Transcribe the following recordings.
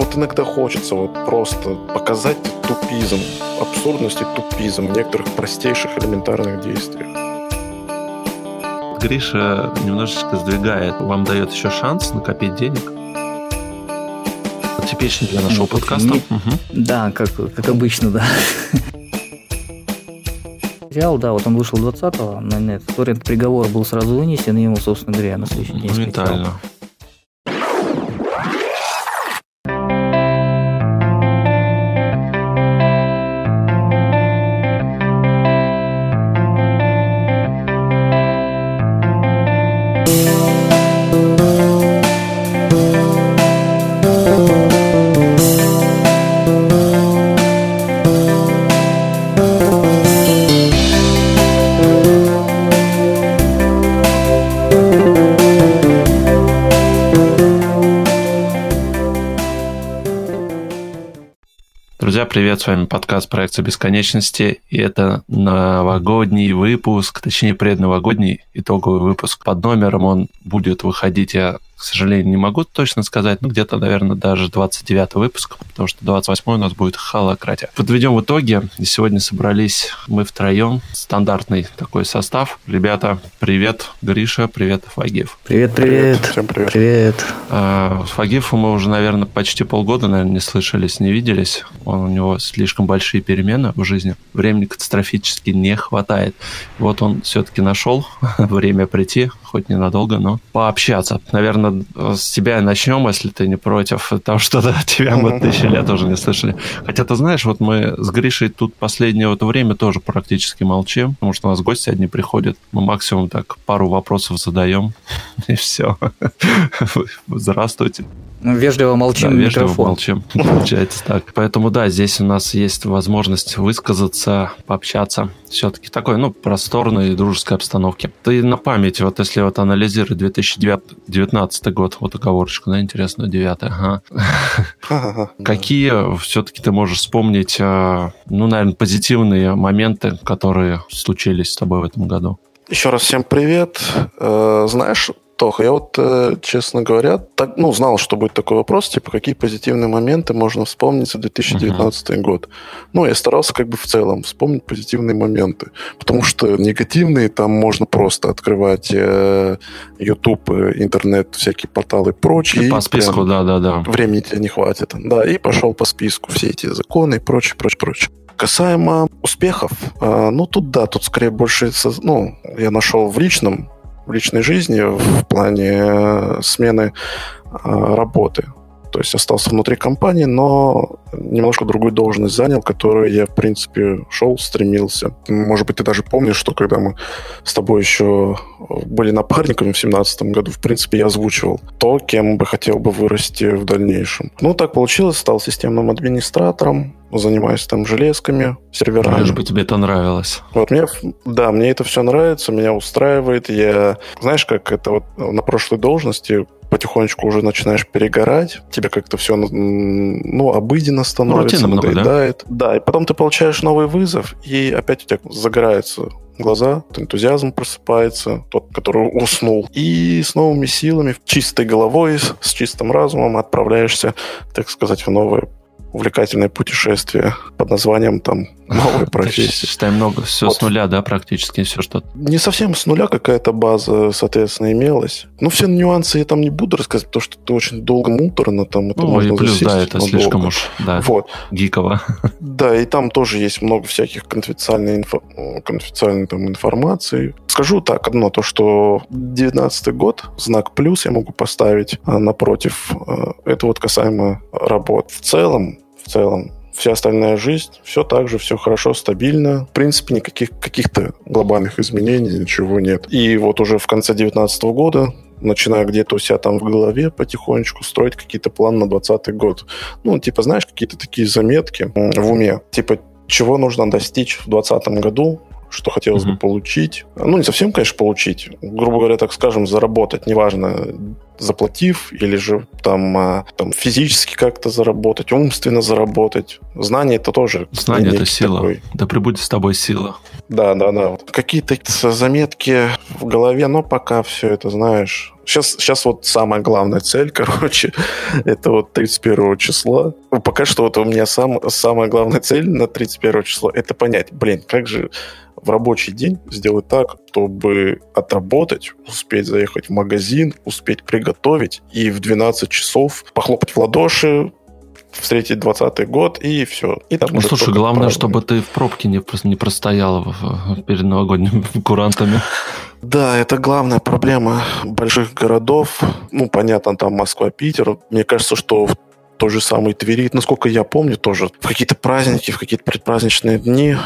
Вот иногда хочется вот просто показать тупизм, абсурдность и тупизм в некоторых простейших элементарных действиях. Гриша немножечко сдвигает, вам дает еще шанс накопить денег. Типичный для нашего ну, подкаста. Не, угу. Да, как, как обычно, да. Сериал, да, вот он вышел 20-го на нет. Торрент приговор был сразу вынесен, и ему, собственно говоря, на следующий день Моментально. Привет, с вами подкаст проекта бесконечности, и это новогодний выпуск, точнее предновогодний итоговый выпуск. Под номером он будет выходить, я к сожалению, не могу точно сказать, ну, где-то, наверное, даже 29 выпуск, потому что 28 у нас будет холократия. Подведем в итоге. Сегодня собрались мы втроем. Стандартный такой состав. Ребята, привет. Гриша, привет, Фагив. Привет, привет. Всем привет. Привет. А, Фагифу мы уже, наверное, почти полгода, наверное, не слышались, не виделись. Он, у него слишком большие перемены в жизни. Времени катастрофически не хватает. Вот он все-таки нашел время прийти, хоть ненадолго, но пообщаться. Наверное, с тебя начнем, если ты не против, потому что да, тебя мы тысячи лет уже не слышали. Хотя, ты знаешь, вот мы с Гришей тут последнее вот время тоже практически молчим, потому что у нас гости одни приходят. Мы максимум так пару вопросов задаем, и все. Здравствуйте. Ну, вежливо молчим да, вежливо микрофон. молчим, получается так. Поэтому да, здесь у нас есть возможность высказаться, пообщаться. Все-таки такой, ну, просторной дружеской обстановке. Ты на память, вот если вот анализировать 2019 год, вот оговорочку, да, интересно, 9 ага. Какие все-таки ты можешь вспомнить, а, ну, наверное, позитивные моменты, которые случились с тобой в этом году? Еще раз всем привет. Э, знаешь, Тоха, я вот, э, честно говоря, так, ну, знал, что будет такой вопрос, типа, какие позитивные моменты можно вспомнить за 2019 uh-huh. год. Ну, я старался как бы в целом вспомнить позитивные моменты, потому что негативные там можно просто открывать э, YouTube, э, интернет, всякие порталы и прочее. И по списку, да-да-да. Времени тебе не хватит. Да, и пошел по списку все эти законы и прочее, прочее, прочее. Касаемо успехов, э, ну, тут да, тут скорее больше, ну, я нашел в личном личной жизни в плане э, смены э, работы. То есть остался внутри компании, но немножко другую должность занял, которую я, в принципе, шел, стремился. Может быть, ты даже помнишь, что когда мы с тобой еще были напарниками в 2017 году, в принципе, я озвучивал то, кем бы хотел бы вырасти в дальнейшем. Ну, так получилось, стал системным администратором, занимаюсь там железками, серверами. Лишь бы тебе это нравилось. Вот мне, да, мне это все нравится, меня устраивает. Я, знаешь, как это вот на прошлой должности потихонечку уже начинаешь перегорать, тебе как-то все, ну, обыденно становится, ну, надоедает. Да? да, и потом ты получаешь новый вызов, и опять у тебя загораются глаза, энтузиазм просыпается, тот, который уснул. И с новыми силами, чистой головой, с чистым разумом отправляешься, так сказать, в новое увлекательное путешествие под названием там новая профессия. Считай, много, все вот. с нуля, да, практически все что Не совсем с нуля какая-то база, соответственно, имелась. Ну, все нюансы я там не буду рассказывать, потому что это очень долго муторно, там это ну, можно и плюс, да, это слишком долго. уж, да, вот. гиково. Да, и там тоже есть много всяких конфиденциальной, инфо... конфиденциальной там информации. Скажу так, одно, то, что 19 год, знак плюс я могу поставить а, напротив. А, это вот касаемо работ. В целом, в целом, вся остальная жизнь, все так же, все хорошо, стабильно. В принципе, никаких каких-то глобальных изменений, ничего нет. И вот уже в конце 2019 года начинаю где-то у себя там в голове потихонечку строить какие-то планы на 2020 год. Ну, типа, знаешь, какие-то такие заметки в уме. Типа, чего нужно достичь в 2020 году, что хотелось mm-hmm. бы получить. Ну, не совсем, конечно, получить. Грубо говоря, так скажем, заработать. Неважно, заплатив или же там, а, там физически как-то заработать, умственно заработать. Знание это тоже... Знание это сила. Такой. Да прибудет с тобой сила. Да, да, да. Какие-то заметки в голове, но пока все это, знаешь, Сейчас, сейчас вот самая главная цель, короче, это вот 31 числа. Пока что вот у меня сам, самая главная цель на 31 число, это понять, блин, как же в рабочий день сделать так, чтобы отработать, успеть заехать в магазин, успеть приготовить и в 12 часов похлопать в ладоши, встретить 20 год и все. И там ну, слушай, главное, праздновать. чтобы ты в пробке не, не простоял перед новогодними курантами. Да, это главная проблема больших городов. Ну, понятно, там Москва, Питер. Мне кажется, что в той же самой Твери, насколько я помню, тоже в какие-то праздники, в какие-то предпраздничные дни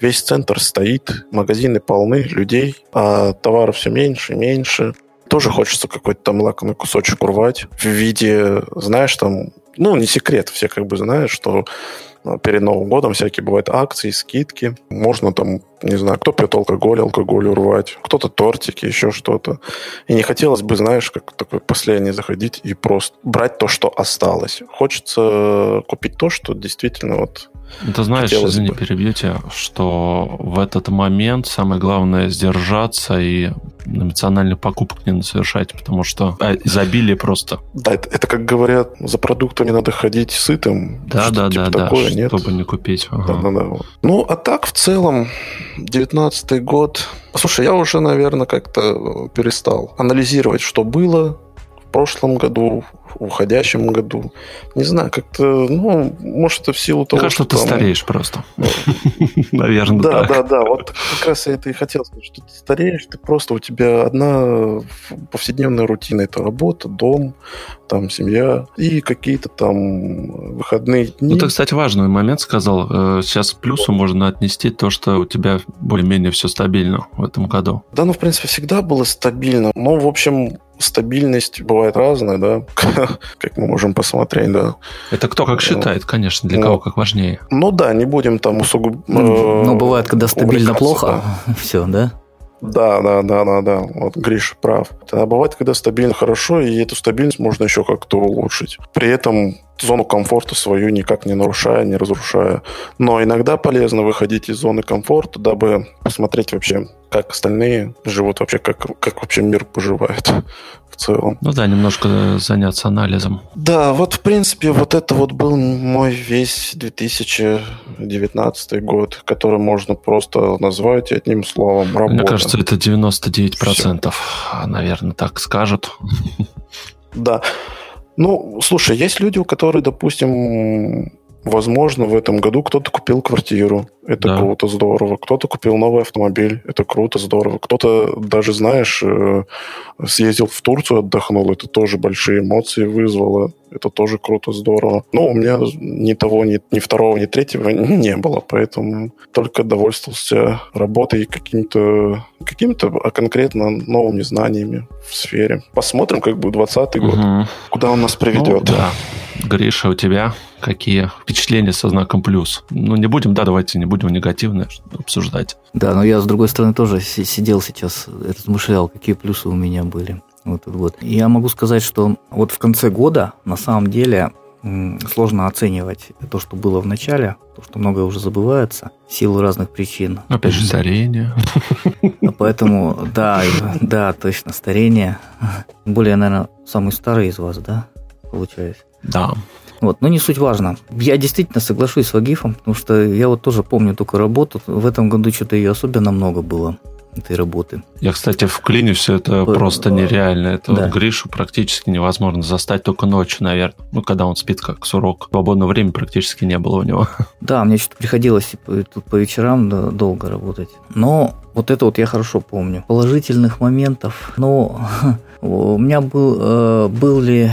весь центр стоит, магазины полны людей, а товаров все меньше и меньше. Тоже хочется какой-то там лакомый кусочек урвать в виде, знаешь, там, ну, не секрет, все как бы знают, что а, перед Новым годом всякие бывают акции, скидки. Можно там, не знаю, кто пьет алкоголь, алкоголь урвать, кто-то тортики, еще что-то. И не хотелось бы, знаешь, как такое последнее заходить и просто брать то, что осталось. Хочется купить то, что действительно вот ты знаешь, извини, бы. перебью тебя, что в этот момент самое главное сдержаться и эмоциональных покупок не совершать, потому что а, изобилие просто. Да, это, это как говорят, за продуктами надо ходить сытым. Да, да, типа да, такое, да, нет? чтобы не купить. Ага. Да, да, да. Ну, а так в целом, девятнадцатый год. Слушай, я уже, наверное, как-то перестал анализировать, что было в прошлом году, в уходящем году. Не знаю, как-то, ну, может, это в силу того, Кажется, что... ты там... стареешь просто. Наверное, Да, да, да. Вот как раз я это и хотел сказать, что ты стареешь, ты просто, у тебя одна повседневная рутина. Это работа, дом, там семья и какие-то там выходные дни. Ну, ты, кстати, важный момент сказал. Э, сейчас к плюсу можно отнести то, что у тебя более-менее все стабильно в этом году. Да, ну, в принципе, всегда было стабильно. Ну, в общем, стабильность бывает разная, да, как мы можем посмотреть, да. Это кто как считает, конечно, для ну, кого как важнее. Ну да, не будем там усугуб... Ну, ну бывает, когда стабильно плохо, да. все, да? Да, да, да, да, да. Вот Гриш прав. А бывает, когда стабильно хорошо, и эту стабильность можно еще как-то улучшить. При этом зону комфорта свою никак не нарушая, не разрушая. Но иногда полезно выходить из зоны комфорта, дабы посмотреть вообще, как остальные живут вообще, как, как вообще мир поживает в целом. Ну да, немножко заняться анализом. Да, вот в принципе вот это вот был мой весь 2019 год, который можно просто назвать одним словом работа. Мне кажется, это 99%, Все. наверное, так скажут. Да. Ну, слушай, есть люди, у которых, допустим, возможно, в этом году кто-то купил квартиру, это да. круто, здорово. Кто-то купил новый автомобиль, это круто, здорово. Кто-то даже, знаешь, э, съездил в Турцию, отдохнул, это тоже большие эмоции вызвало, это тоже круто, здорово. Но у меня ни того, ни, ни второго, ни третьего не было, поэтому только довольствовался работой каким-то, каким-то а конкретно новыми знаниями в сфере. Посмотрим, как будет 2020 год, угу. куда он нас приведет. Ну, да. Гриша, у тебя какие впечатления со знаком плюс? Ну, не будем, да, давайте не будем негативно обсуждать. Да, но я, с другой стороны, тоже сидел сейчас, размышлял, какие плюсы у меня были. Вот, вот. Я могу сказать, что вот в конце года на самом деле сложно оценивать то, что было в начале, то, что многое уже забывается в силу разных причин. Опять же, старение. А поэтому, да, да, точно, старение. Более, наверное, самый старый из вас, да, получается? Да. Вот, но не суть важно. Я действительно соглашусь с Вагифом, потому что я вот тоже помню только работу. В этом году что-то ее особенно много было этой работы. Я, кстати, в клине все это просто нереально. Это да. вот Гришу практически невозможно застать только ночью, наверное. Ну, когда он спит как сурок. Свободного времени практически не было у него. Да, мне что-то приходилось типа, тут по вечерам да, долго работать. Но вот это вот я хорошо помню. Положительных моментов. Но у меня был, э, был ли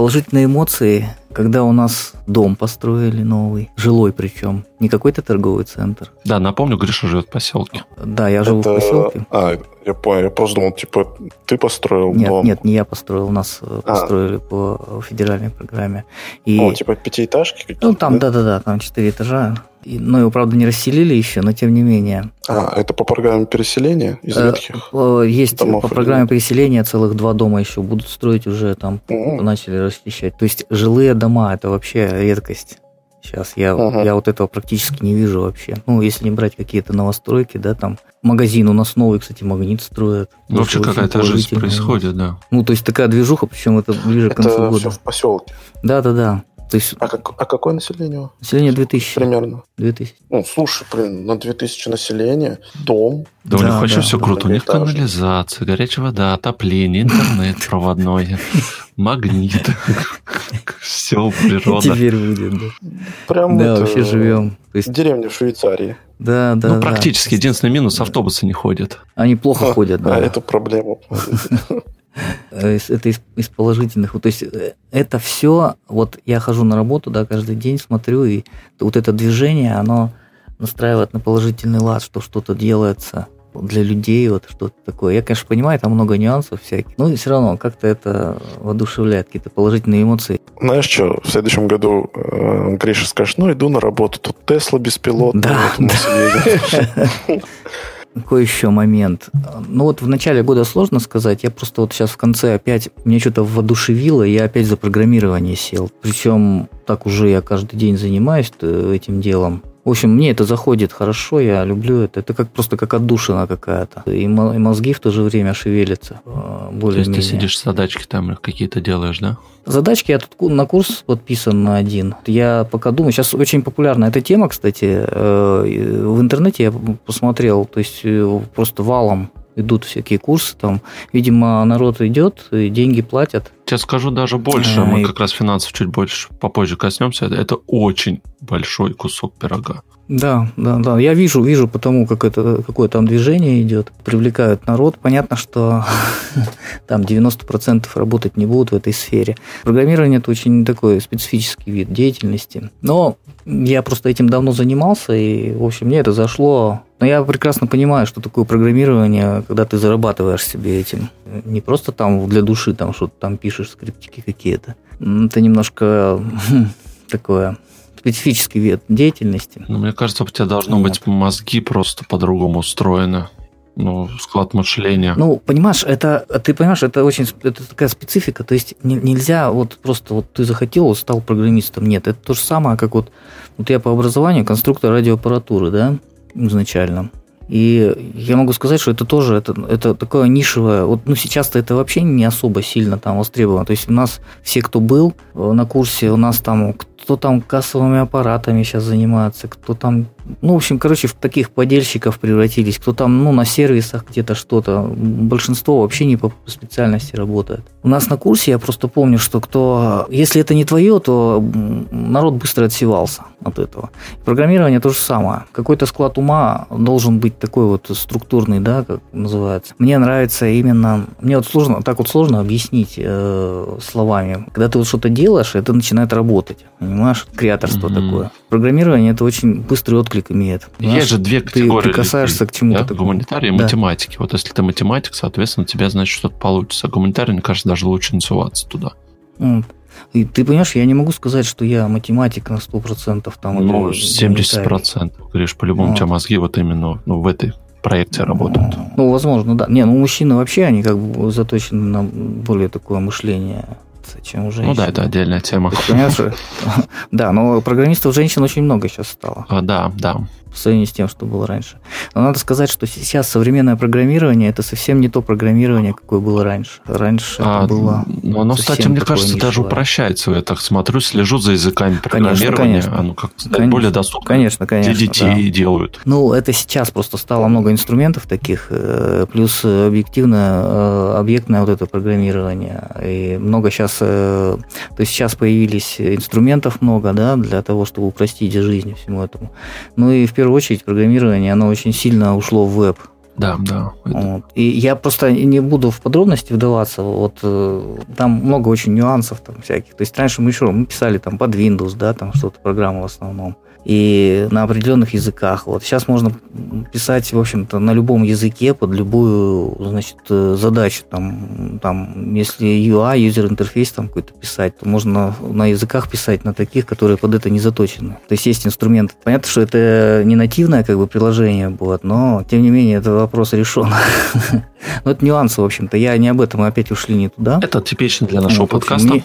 Положительные эмоции, когда у нас дом построили новый, жилой причем, не какой-то торговый центр. Да, напомню, Гриша живет в поселке. Да, я живу Это... в поселке. А, я понял, я просто думал, типа, ты построил нет, дом. Нет, не я построил, у нас э, а. построили по федеральной программе. И... О, типа пятиэтажки какие-то? Ну, там, да-да-да, там четыре этажа. И, ну, его, правда, не расселили еще, но тем не менее. А, это по программе переселения из э, ветхих? Есть домов по программе переселения целых два дома еще будут строить уже, там угу. начали расчищать. То есть жилые дома – это вообще редкость Сейчас я, uh-huh. я вот этого практически не вижу вообще. Ну, если не брать какие-то новостройки, да, там магазин у нас новый, кстати, магнит строят. Ну, вообще какая-то жизнь происходит, да. Ну, то есть такая движуха, причем это ближе это к концу года. Это все в поселке. Да, да, да. То есть, а, как, а какое население? Население 2000. Примерно. 2000. Ну, слушай, блин, на 2000 населения, дом. Да, у них да, вообще да. все круто. У них канализация, горячая вода, отопление, интернет проводной, магнит. Все, природа. Теперь будет, да. Прям да, вообще живем. Деревня в Швейцарии. Да, да. Ну, практически. Единственный минус – автобусы не ходят. Они плохо ходят, да. А это проблема. Э, это из, из положительных. То есть э, это все, вот я хожу на работу, да, каждый день смотрю, и вот это движение, оно настраивает на положительный лад, что что-то делается для людей, вот что-то такое. Я, конечно, понимаю, там много нюансов всяких, но все равно как-то это воодушевляет, какие-то положительные эмоции. Знаешь что, в следующем году э, Гриша скажет, ну, иду на работу, тут Тесла беспилотная. Да, вот да. Какой еще момент? Ну вот в начале года сложно сказать. Я просто вот сейчас в конце опять мне что-то воодушевило, и я опять за программирование сел. Причем так уже я каждый день занимаюсь э, этим делом. В общем, мне это заходит хорошо, я люблю это. Это как просто как отдушина какая-то. И мозги в то же время шевелятся. Более то есть ты сидишь задачки там какие-то делаешь, да? Задачки я тут на курс подписан на один. Я пока думаю, сейчас очень популярна эта тема, кстати. Э, в интернете я посмотрел, то есть э, просто валом идут всякие курсы, там, видимо, народ идет, и деньги платят. Сейчас скажу даже больше, мы как раз финансов чуть больше попозже коснемся. Это очень большой кусок пирога. Да, да, да. Я вижу, вижу потому, как это, какое там движение идет. Привлекают народ. Понятно, что там 90% работать не будут в этой сфере. Программирование – это очень такой специфический вид деятельности. Но я просто этим давно занимался, и, в общем, мне это зашло. Но я прекрасно понимаю, что такое программирование, когда ты зарабатываешь себе этим. Не просто там для души там что-то там пишешь, скриптики какие-то. Это немножко такое специфический вид деятельности. Ну, мне кажется, у тебя должно вот. быть мозги просто по-другому устроены. Ну, склад мышления. Ну, понимаешь, это, ты понимаешь, это очень это такая специфика. То есть нельзя вот просто вот ты захотел, стал программистом. Нет, это то же самое, как вот, вот я по образованию конструктор радиоаппаратуры, да, изначально. И я могу сказать, что это тоже это, это такое нишевое. Вот, ну, сейчас-то это вообще не особо сильно там востребовано. То есть у нас все, кто был э, на курсе, у нас там кто там кассовыми аппаратами сейчас занимается, кто там ну, в общем, короче, в таких подельщиков превратились. Кто там, ну, на сервисах где-то что-то. Большинство вообще не по специальности работает. У нас на курсе я просто помню, что кто... Если это не твое, то народ быстро отсевался от этого. Программирование то же самое. Какой-то склад ума должен быть такой вот структурный, да, как называется. Мне нравится именно... Мне вот сложно, так вот сложно объяснить э, словами. Когда ты вот что-то делаешь, это начинает работать. Понимаешь? Креаторство mm-hmm. такое. Программирование – это очень быстрый отклик имеет. Знаешь, Есть же две категории. Ты прикасаешься к чему-то да? Гуманитарий и да. математики. Вот если ты математик, соответственно, у тебя, значит, что-то получится. А гуманитарий, мне кажется, даже лучше не суваться туда. И ты понимаешь, я не могу сказать, что я математик на 100%. Там, ну, 70%. Говоришь, по-любому, у тебя мозги вот именно ну, в этой проекте работают. Ну, возможно, да. Не, ну мужчины вообще, они как бы заточены на более такое мышление чем у женщин. Ну да, это отдельная тема. Понимаешь? Да, но программистов женщин очень много сейчас стало. А, да, да по сравнению с тем, что было раньше. Но надо сказать, что сейчас современное программирование это совсем не то программирование, какое было раньше. Раньше а, это было. Ну, оно, кстати, мне кажется, даже упрощается. Я так смотрю, слежу за языками программирования. Конечно, конечно. Оно как конечно, более доступно. Конечно, конечно. Для детей да. делают. Ну, это сейчас просто стало много инструментов таких, э, плюс объективно э, объектное вот это программирование. И много сейчас, э, то есть сейчас появились инструментов много, да, для того, чтобы упростить жизнь всему этому. Ну и в первую очередь программирование, оно очень сильно ушло в веб. Да, да. Вот. И я просто не буду в подробности вдаваться. Вот э, там много очень нюансов там всяких. То есть раньше мы еще мы писали там под Windows, да, там что-то программу в основном. И на определенных языках. Вот сейчас можно писать, в общем-то, на любом языке под любую, значит, э, задачу. Там, там, если UI, user интерфейс там какой-то писать, то можно на языках писать на таких, которые под это не заточены. То есть есть инструмент. Понятно, что это не нативное как бы приложение будет, но тем не менее этот вопрос решен. Но это нюансы, в общем-то. Я не об этом, мы опять ушли не туда. Это типично для нашего подкаста.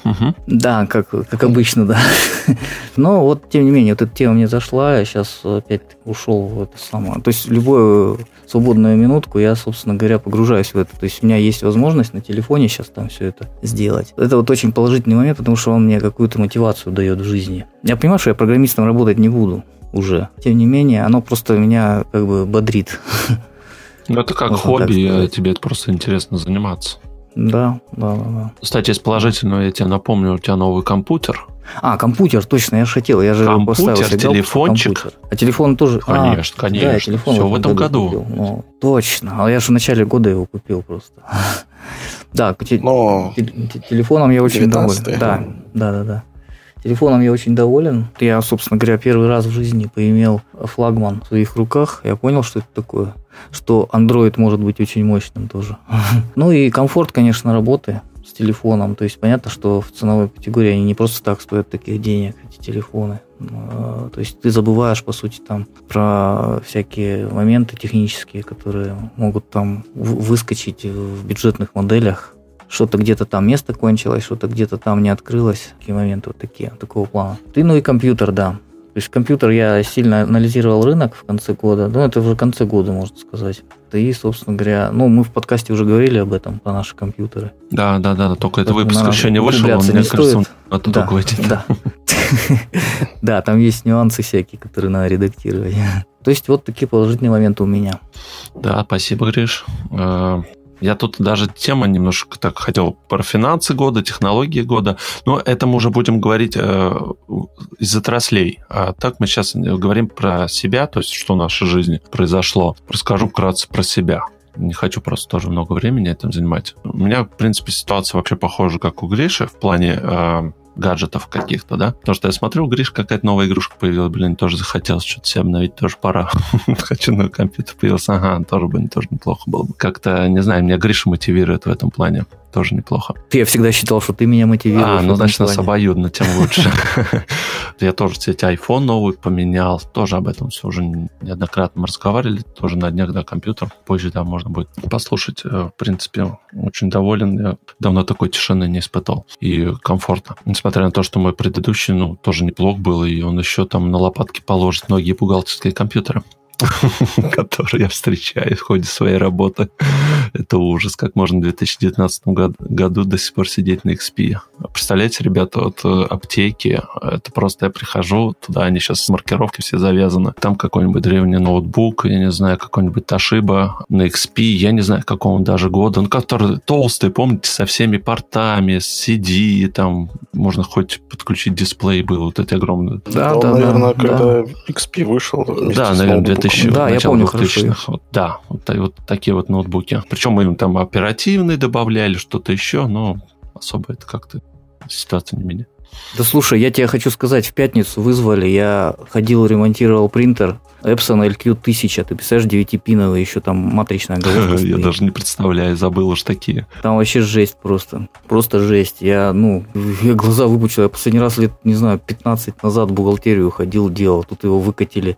Да, как, как обычно, да. Но вот, тем не менее, вот эта тема мне зашла, я сейчас опять ушел в это самое. То есть любую свободную минутку я, собственно говоря, погружаюсь в это. То есть у меня есть возможность на телефоне сейчас там все это сделать. Это вот очень положительный момент, потому что он мне какую-то мотивацию дает в жизни. Я понимаю, что я программистом работать не буду уже. Тем не менее, оно просто меня как бы бодрит. Ну, это как Можно хобби, а тебе это просто интересно заниматься. Да, да, да, да. Кстати, из положительного я тебе напомню, у тебя новый компьютер. А, компьютер, точно, я же хотел. Я же компьютер, поставил телефончик. Компьютер. А телефон тоже... Конечно, а, конечно. Да, телефон Все в этом году. году. Ну, точно. А я же в начале года его купил просто. Да, Но... телефоном я очень доволен. Да, да, да, да. Телефоном я очень доволен. Я, собственно говоря, первый раз в жизни поимел флагман в своих руках. Я понял, что это такое. Что Android может быть очень мощным тоже. Ну и комфорт, конечно, работы с телефоном. То есть понятно, что в ценовой категории они не просто так стоят таких денег, эти телефоны. А, то есть ты забываешь, по сути, там про всякие моменты технические, которые могут там выскочить в бюджетных моделях что-то где-то там место кончилось, что-то где-то там не открылось. Такие моменты вот такие, такого плана. Ты, ну и компьютер, да. То есть компьютер я сильно анализировал рынок в конце года. Ну, это уже в конце года, можно сказать. И, собственно говоря, ну, мы в подкасте уже говорили об этом, про наши компьютеры. Да, да, да, только это выпуск еще не вышел, он, мне кажется, он оттуда да, Да. да, там есть нюансы всякие, которые надо редактировать. То есть вот такие положительные моменты у меня. Да, спасибо, Гриш. Я тут даже тема немножко так хотел про финансы года, технологии года, но это мы уже будем говорить э, из отраслей. А так мы сейчас говорим про себя, то есть что в нашей жизни произошло. Расскажу вкратце про себя. Не хочу просто тоже много времени этим занимать. У меня, в принципе, ситуация вообще похожа, как у Гриши в плане э, гаджетов каких-то, да. Потому что я смотрю, Гриш, какая-то новая игрушка появилась, блин, тоже захотелось что-то себе обновить, тоже пора. Хочу новый компьютер появился, ага, тоже бы тоже неплохо было бы. Как-то, не знаю, меня Гриша мотивирует в этом плане тоже неплохо. Я всегда считал, что ты меня мотивируешь. А, ну, значит, нас обоюдно, тем лучше. Я тоже, кстати, iPhone новый поменял. Тоже об этом все уже неоднократно разговаривали. Тоже на днях, да, компьютер. Позже, да, можно будет послушать. Э, в принципе, очень доволен. Я давно такой тишины не испытал. И комфортно. Несмотря на то, что мой предыдущий, ну, тоже неплох был. И он еще там на лопатки положит многие бухгалтерские компьютеры. который я встречаю в ходе своей работы. Это ужас, как можно в 2019 году до сих пор сидеть на XP. Представляете, ребята, вот э, аптеки, это просто я прихожу, туда они сейчас с маркировки все завязаны. Там какой-нибудь древний ноутбук, я не знаю, какой-нибудь Toshiba на XP, я не знаю, какого даже года, он который толстый, помните, со всеми портами, с CD, там можно хоть подключить дисплей был, вот эти огромные. Да, да, да. Наверное, да, когда да. XP вышел. Да, наверное, 2000, да, я помню 2000 Вот, да, вот, вот такие вот ноутбуки. Причем мы им там оперативные добавляли, что-то еще, но особо это как-то ситуация не меняет. Да слушай, я тебе хочу сказать, в пятницу вызвали, я ходил, ремонтировал принтер Epson LQ1000, ты представляешь, 9-пиновый, еще там матричная головка Я даже не представляю, забыл уж такие. Там вообще жесть просто, просто жесть. Я, ну, я глаза выпучил, я последний раз лет, не знаю, 15 назад в бухгалтерию ходил, делал, тут его выкатили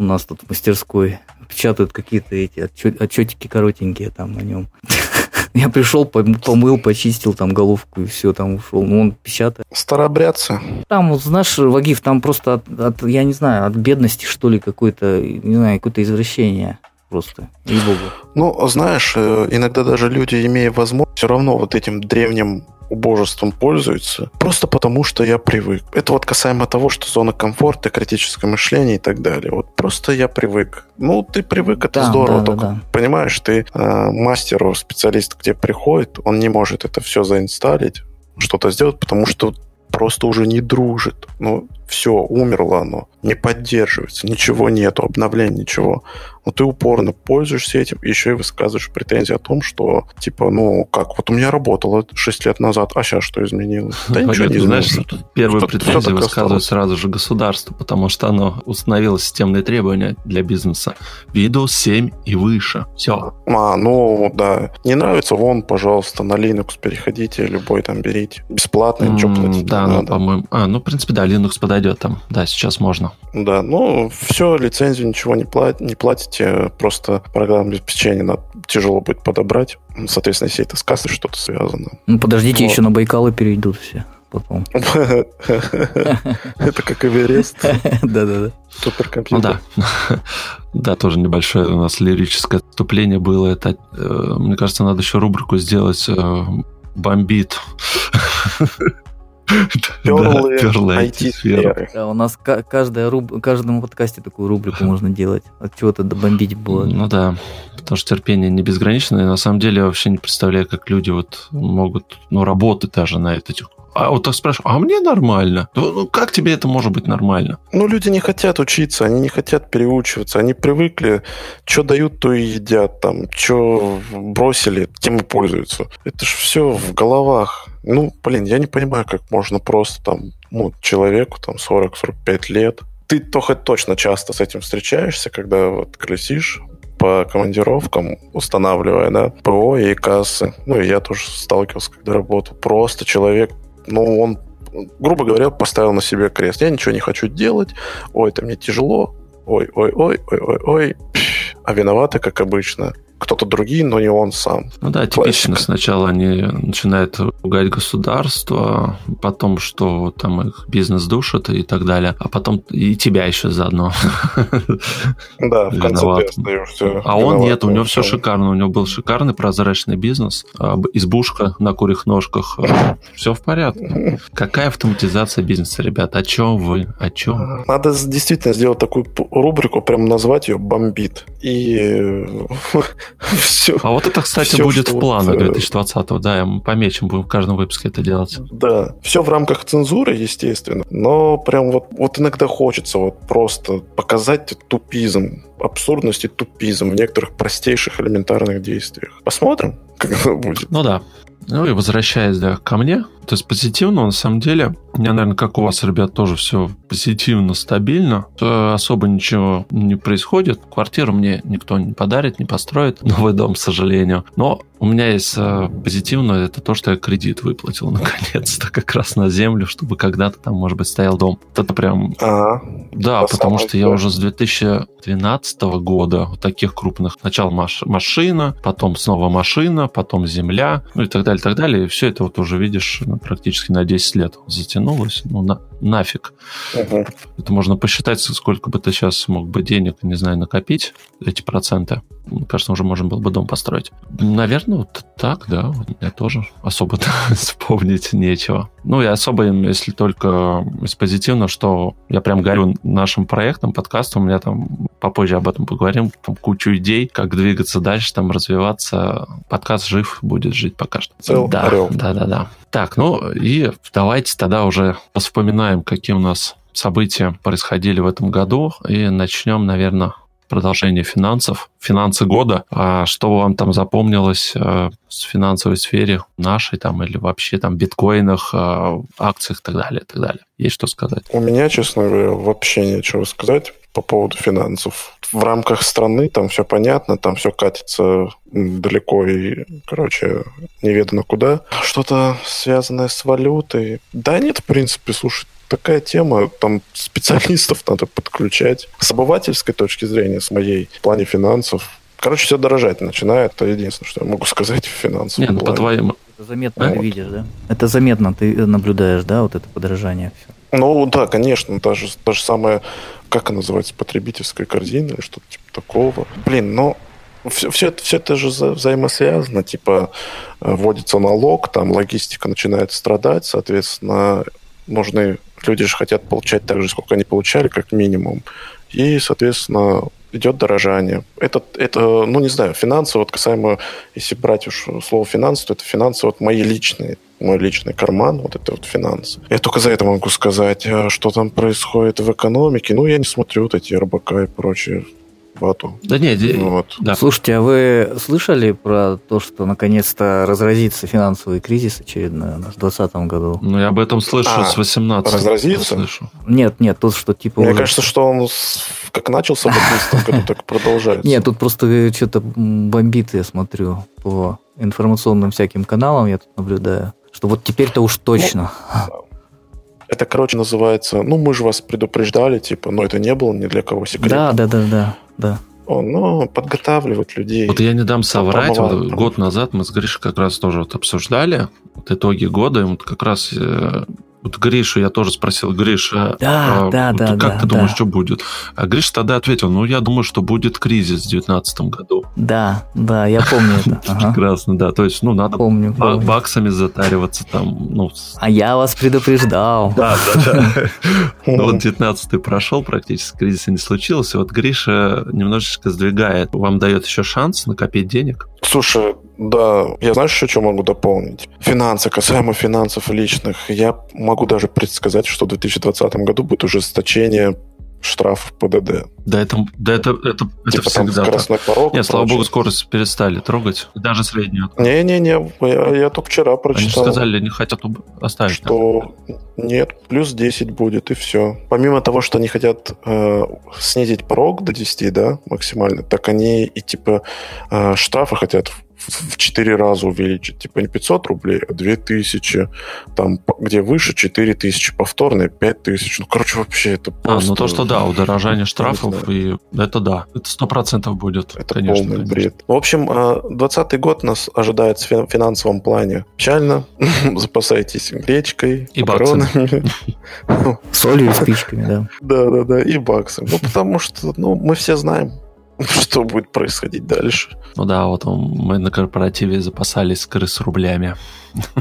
у нас тут в мастерской. Печатают какие-то эти отчет, отчетики коротенькие там на нем. Я пришел, помыл, почистил там головку и все, там ушел. Ну, он печатает. Старобрядцы. Там, знаешь, Вагив, там просто от, от, я не знаю, от бедности, что ли, какое-то, не знаю, какое-то извращение просто, ей-богу. Ну, знаешь, э, иногда даже люди, имея возможность, все равно вот этим древним убожеством пользуются, просто потому что я привык. Это вот касаемо того, что зона комфорта, критическое мышление и так далее. Вот просто я привык. Ну, ты привык, это да, здорово, да, только да, понимаешь, ты э, мастеру, специалист, где приходит, он не может это все заинсталить, что-то сделать, потому что просто уже не дружит. Ну, все, умерло оно, не поддерживается, ничего нету, обновлений, ничего но ты упорно пользуешься этим, еще и высказываешь претензии о том, что, типа, ну, как, вот у меня работало 6 лет назад, а сейчас что изменилось? Да ничего не знаешь, первые претензии высказывают сразу же государство, потому что оно установило системные требования для бизнеса. Windows 7 и выше. Все. А, ну, да. Не нравится, вон, пожалуйста, на Linux переходите, любой там берите. Бесплатно, ничего платить Да, ну, по-моему... А, ну, в принципе, да, Linux подойдет там. Да, сейчас можно. Да, ну, все, лицензию ничего не, плат, не платите, просто программное обеспечение надо, тяжело будет подобрать. Соответственно, если это с кассой что-то связано. Ну, подождите, вот. еще на Байкалы перейдут все потом. Это как Эверест. Да-да-да. Суперкомпьютер. Ну да. Да, тоже небольшое у нас лирическое отступление было. Это, э, мне кажется, надо еще рубрику сделать э, бомбит. Перлы, IT-сферы. Да, у нас каждая руб... каждому подкасте такую рубрику можно делать. От чего-то добомбить было. Ну да, потому что терпение не безграничное. И на самом деле я вообще не представляю, как люди вот могут, ну, работать даже на этих а вот так спрашиваю, а мне нормально? Ну, ну, как тебе это может быть нормально? Ну, люди не хотят учиться, они не хотят переучиваться, они привыкли, что дают, то и едят, там, что бросили, тем и пользуются. Это же все в головах. Ну, блин, я не понимаю, как можно просто там, ну, человеку там 40-45 лет. Ты то хоть точно часто с этим встречаешься, когда вот колесишь по командировкам, устанавливая, да, ПО и кассы. Ну, и я тоже сталкивался, когда работал. Просто человек, ну, он, грубо говоря, поставил на себе крест. Я ничего не хочу делать. Ой, это мне тяжело. Ой, ой, ой, ой, ой, ой. А виноваты, как обычно, кто-то другие, но не он сам. Ну да, типично. Классика. Сначала они начинают ругать государство, потом, что там их бизнес душит и так далее, а потом и тебя еще заодно. Да, в конце ты остаешься. А он нет, у него все шикарно. У него был шикарный прозрачный бизнес, а, избушка на курьих ножках. Все в порядке. Какая автоматизация бизнеса, ребят? О чем вы? О чем? Надо действительно сделать такую рубрику, прям назвать ее «Бомбит». И все. А вот это, кстати, все, будет в планах вот, 2020-го, да, мы помечем, будем в каждом выпуске это делать. Да, все в рамках цензуры, естественно, но прям вот, вот иногда хочется вот просто показать тупизм, абсурдность и тупизм в некоторых простейших элементарных действиях. Посмотрим, как это будет. Ну да. Ну и возвращаясь да, ко мне, то есть позитивно, на самом деле, у меня, наверное, как у вас, ребят, тоже все позитивно, стабильно. Особо ничего не происходит. Квартиру мне никто не подарит, не построит. Новый дом, к сожалению. Но у меня есть э, позитивное, это то, что я кредит выплатил наконец-то как раз на землю, чтобы когда-то там, может быть, стоял дом. Это прям... Ага. Да, это потому что я уже с 2012 года вот таких крупных... Сначала маш... машина, потом снова машина, потом земля, ну и так далее, так далее. И все это вот уже, видишь, ну, практически на 10 лет затянулось. Ну, на... нафиг. Угу. Это можно посчитать, сколько бы ты сейчас мог бы денег, не знаю, накопить, эти проценты. Мне кажется, уже можно было бы дом построить. Наверное, вот так, да. Вот мне тоже особо вспомнить нечего. Ну, и особо, если только из позитивного, что я прям горю нашим проектом, подкастом, у меня там попозже об этом поговорим, там кучу идей, как двигаться дальше, там развиваться. Подкаст жив, будет жить пока что. Цел, да, орел. да, да, да. Так, ну и давайте тогда уже вспоминаем, какие у нас события происходили в этом году, и начнем, наверное, продолжение финансов, финансы года. А что вам там запомнилось э, с финансовой сфере нашей там или вообще там биткоинах, э, акциях и так далее, и так далее? Есть что сказать? У меня, честно говоря, вообще нечего сказать по поводу финансов. В рамках страны там все понятно, там все катится далеко и, короче, неведомо куда. Что-то связанное с валютой. Да нет, в принципе, слушай, такая тема, там специалистов надо подключать. С обывательской точки зрения, с моей, в плане финансов, короче, все дорожать начинает. Это единственное, что я могу сказать в финансовом Нет, ну, по твоим... Это заметно ты видишь, да? Это заметно ты наблюдаешь, да, вот это подорожание. Ну, да, конечно, даже, даже самое, как она называется, потребительская корзина или что-то типа такого. Блин, но все, все, это, все это же взаимосвязано, типа вводится налог, там логистика начинает страдать, соответственно, нужны Люди же хотят получать так же, сколько они получали, как минимум. И, соответственно, идет дорожание. Это, это, ну, не знаю, финансы, вот касаемо, если брать уж слово финансы, то это финансы вот мои личные. мой личный карман, вот это вот финансы. Я только за это могу сказать, а что там происходит в экономике. Ну, я не смотрю вот эти РБК и прочее вату. Да нет, вот. да. Слушайте, а вы слышали про то, что наконец-то разразится финансовый кризис очередной в 2020 году? Ну, я об этом слышу а, с 18 Разразится? Слышу. Нет, нет, тут что типа... Мне уже... кажется, что он как начался в 2011 году, так продолжается. Нет, тут просто что-то бомбит, я смотрю, по информационным всяким каналам, я тут наблюдаю, что вот теперь-то уж точно. Ну, это, короче, называется, ну, мы же вас предупреждали, типа, но это не было ни для кого секретом. Да, да, да, да, да. О, ну, подготавливать людей. Вот я не дам соврать, вот год назад мы с Гришей как раз тоже вот обсуждали вот итоги года, и вот как раз э, вот Гришу я тоже спросил, Гриша, да, а, да, вот да, как да, ты думаешь, да. что будет? А Гриша тогда ответил, ну, я думаю, что будет кризис в 2019 году. Да, да, я помню это. Прекрасно, да. То есть, ну, надо помню, баксами затариваться там. Ну. А я вас предупреждал. Да, да, да. Ну, вот 19 прошел, практически кризиса не случилось. И вот Гриша немножечко сдвигает. Вам дает еще шанс накопить денег. Слушай, да, я знаешь, еще что могу дополнить? Финансы, касаемо финансов личных, я могу даже предсказать, что в 2020 году будет ужесточение штраф ПДД. Да, это, да, это, это, типа это всегда скоростной так. порог. Нет, слава богу, скорость перестали трогать, даже среднюю. Не-не-не, я, я только вчера прочитал. Они сказали, не хотят оставить. Что так. нет, плюс 10 будет, и все. Помимо того, что они хотят э, снизить порог до 10, да, максимально, так они и типа э, штрафы хотят в 4 раза увеличить. Типа не 500 рублей, а 2000. Там, где выше, 4000. Повторные 5000. Ну, короче, вообще это просто... А, ну то, что да, удорожание штрафов, и это да, это 100% будет. Это конечно, полный конечно. бред. В общем, 20 а, год нас ожидает в финансовом плане печально. Запасайтесь гречкой, и макаронами. Солью и спичками, да. Да-да-да, и баксом. Ну, потому что, ну, мы все знаем, что будет происходить дальше. Ну да, вот мы на корпоративе запасались крыс рублями.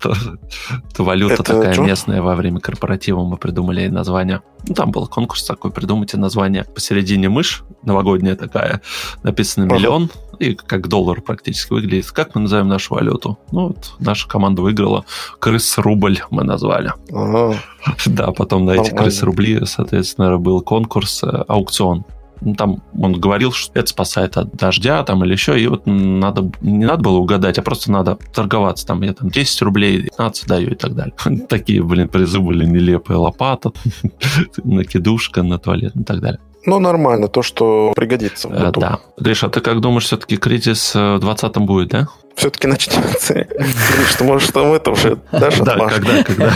Это валюта такая местная во время корпоратива. Мы придумали название. Ну, там был конкурс такой, придумайте название. Посередине мышь, новогодняя такая, написано миллион, и как доллар практически выглядит. Как мы назовем нашу валюту? Ну, вот наша команда выиграла. Крыс-рубль мы назвали. Да, потом на эти крыс-рубли, соответственно, был конкурс, э, аукцион ну, там он говорил, что это спасает от дождя там или еще, и вот надо, не надо было угадать, а просто надо торговаться, там, я там 10 рублей, 15 даю и так далее. Такие, блин, призы были нелепые, лопата, накидушка на туалет и так далее. Ну, нормально, то, что пригодится. Э, да. Гриша, а ты как думаешь, все-таки кризис э, в 2020 будет, да? Все-таки начнется. Гриш, ты можешь там это уже дашь Да, когда, когда?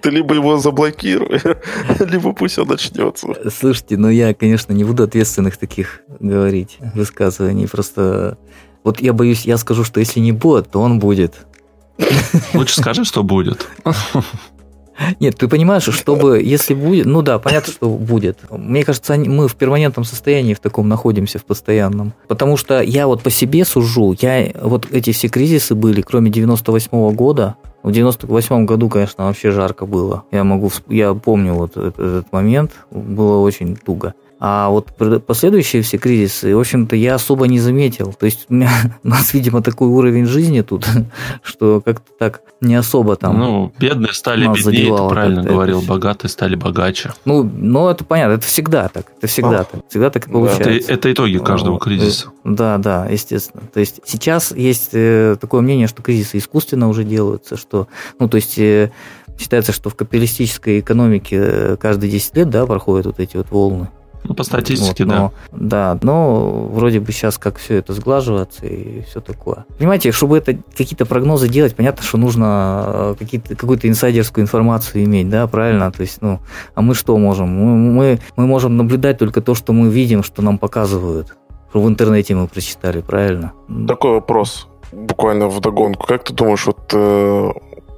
Ты либо его заблокируй, либо пусть он начнется. Слушайте, ну я, конечно, не буду ответственных таких говорить высказываний. Просто вот я боюсь, я скажу, что если не будет, то он будет. Лучше скажи, что будет. Нет, ты понимаешь, чтобы, если будет, ну да, понятно, что будет. Мне кажется, мы в перманентном состоянии в таком находимся, в постоянном. Потому что я вот по себе сужу, я вот эти все кризисы были, кроме 98 -го года, в 98 году, конечно, вообще жарко было. Я могу, я помню вот этот, момент, было очень туго. А вот последующие все кризисы, в общем-то, я особо не заметил. То есть у, меня, у нас, видимо, такой уровень жизни тут, что как-то так не особо там. Ну, бедные стали беднее, ты правильно говорил, богатые стали богаче. Ну, ну, это понятно, это всегда так. Это всегда так. Всегда так и получается. Это, это итоги каждого кризиса. Да, да, естественно. То есть сейчас есть э, такое мнение, что кризисы искусственно уже делаются, что, ну, то есть э, считается, что в капиталистической экономике э, каждые 10 лет, да, проходят вот эти вот волны. Ну, по статистике, вот, но, да. Да, но вроде бы сейчас как все это сглаживается и все такое. Понимаете, чтобы это какие-то прогнозы делать, понятно, что нужно э, какие-то, какую-то инсайдерскую информацию иметь, да, правильно? То есть, ну, а мы что можем? Мы, мы, мы можем наблюдать только то, что мы видим, что нам показывают. В интернете мы прочитали, правильно? Такой вопрос буквально в догонку. Как ты думаешь, вот э,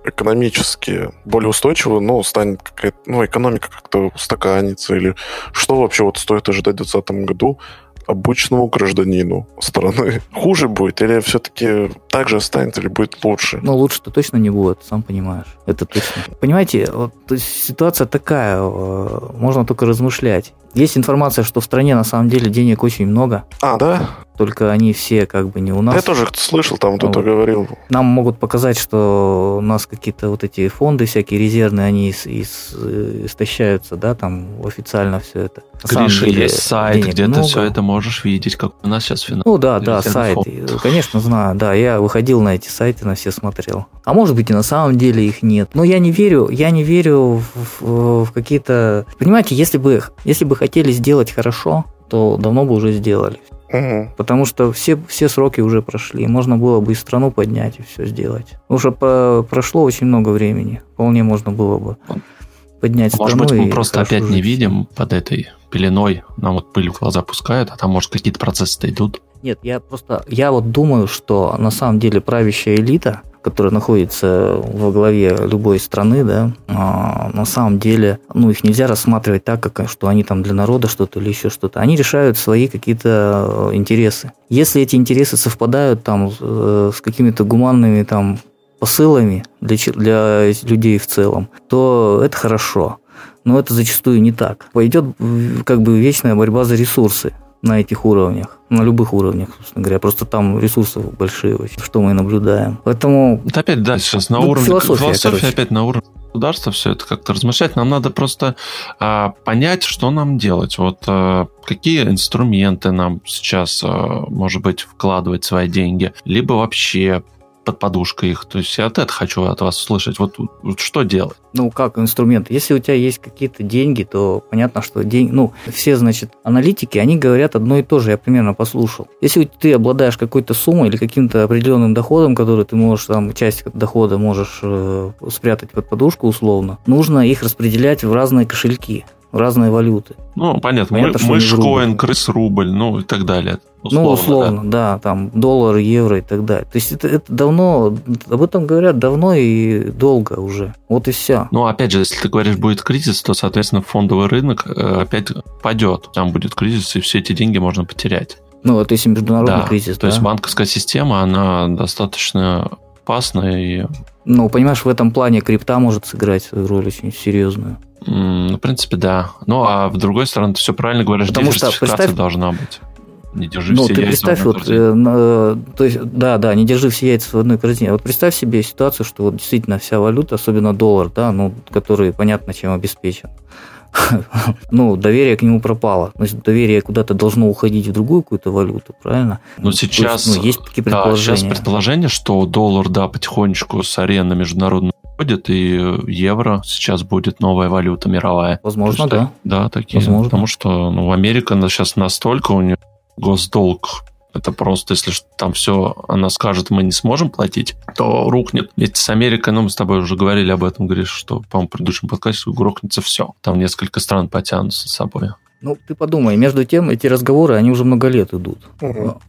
экономически более устойчивой, ну, станет какая-то, ну, экономика как-то устаканится, или что вообще вот стоит ожидать в 2020 году обычному гражданину страны? Хуже будет или все-таки так же останется, или будет лучше? Ну, лучше-то точно не будет, сам понимаешь. Это точно. Понимаете, вот, то есть ситуация такая, э, можно только размышлять. Есть информация, что в стране на самом деле денег очень много. А, да? только они все как бы не у нас. Я тоже слышал, там кто-то вот. говорил. Нам могут показать, что у нас какие-то вот эти фонды всякие резервные, они из, из, э, истощаются, да, там официально все это. На Гриша, деле, есть сайт, где много. ты все это можешь видеть, как у нас сейчас финансовый. Ну да, да, сайт. Фонд. Конечно, знаю, да, я выходил на эти сайты, на все смотрел. А может быть и на самом деле их нет. Но я не верю, я не верю в, в, в какие-то... Понимаете, если бы, если бы хотели сделать хорошо, то давно бы уже сделали. Угу. Потому что все, все сроки уже прошли. Можно было бы и страну поднять и все сделать. Уже по, прошло очень много времени. Вполне можно было бы поднять может страну. Может быть, мы просто опять жить. не видим под этой пеленой. Нам вот пыль в глаза пускают, а там, может, какие-то процессы-то идут. Нет, я просто, я вот думаю, что на самом деле правящая элита, которая находится во главе любой страны, да, а, на самом деле, ну, их нельзя рассматривать так, как, что они там для народа что-то или еще что-то. Они решают свои какие-то э, интересы. Если эти интересы совпадают там э, с какими-то гуманными там посылами для, для людей в целом, то это хорошо. Но это зачастую не так. Пойдет как бы вечная борьба за ресурсы на этих уровнях, на любых уровнях, собственно говоря. Просто там ресурсов большие очень, что мы наблюдаем. Поэтому... Это опять, да, сейчас на ну, уровне... Философия, философия опять на уровне государства все это как-то размышлять. Нам надо просто а, понять, что нам делать. Вот а, какие инструменты нам сейчас, а, может быть, вкладывать свои деньги, либо вообще под подушкой их. То есть я от этого хочу от вас услышать. Вот, вот что делать? Ну, как инструмент? Если у тебя есть какие-то деньги, то понятно, что деньги... Ну, все, значит, аналитики, они говорят одно и то же, я примерно послушал. Если ты обладаешь какой-то суммой или каким-то определенным доходом, который ты можешь, там, часть дохода можешь э, спрятать под подушку условно, нужно их распределять в разные кошельки разные валюты. Ну, понятно. понятно Мы, мышкоин, крыс-рубль, ну и так далее. Условно, ну, условно, да. да, там доллар, евро и так далее. То есть это, это давно, об этом говорят давно и долго уже. Вот и все. Ну, опять же, если ты говоришь, будет кризис, то, соответственно, фондовый рынок э, опять падет. Там будет кризис, и все эти деньги можно потерять. Ну, вот если международный да. кризис, То да? есть банковская система, она достаточно опасная и... Ну, понимаешь, в этом плане крипта может сыграть роль очень серьезную. Ну, в принципе, да. Ну, а в другой стороны, ты все правильно говоришь, Потому что, представь, должна быть. Не держи ну, все ты яйца представь, вот, э, то есть, да, да, не держи все яйца в одной корзине. Вот представь себе ситуацию, что вот действительно вся валюта, особенно доллар, да, ну, который понятно чем обеспечен, ну, доверие к нему пропало. Значит, доверие куда-то должно уходить в другую какую-то валюту, правильно? Но сейчас, есть, ну, есть такие предположения. Да, сейчас предположение, что доллар, да, потихонечку с арены международной уходит, и евро сейчас будет новая валюта мировая. Возможно, есть, да. Да, такие. Возможно. Потому что ну, Америка сейчас настолько у нее госдолг это просто, если там все она скажет, мы не сможем платить, то рухнет. Вместе с Америкой, ну, мы с тобой уже говорили об этом, говоришь, что, по-моему, в предыдущем подкасте рухнется все. Там несколько стран потянутся с собой. Ну, ты подумай, между тем эти разговоры, они уже много лет идут.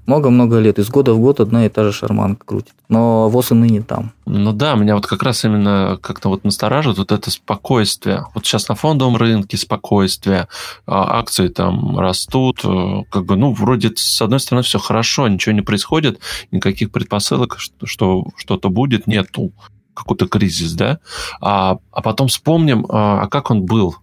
Много-много лет. Из года в год одна и та же шарманка крутит. Но ВОЗ и ныне там. Ну да, меня вот как раз именно как-то вот настораживает вот это спокойствие. Вот сейчас на фондовом рынке спокойствие, а акции там растут, э, как бы, ну, вроде с одной стороны все хорошо, ничего не происходит, никаких предпосылок, что что-то будет, нету какой-то кризис, да, а, а потом вспомним, а, а как он был,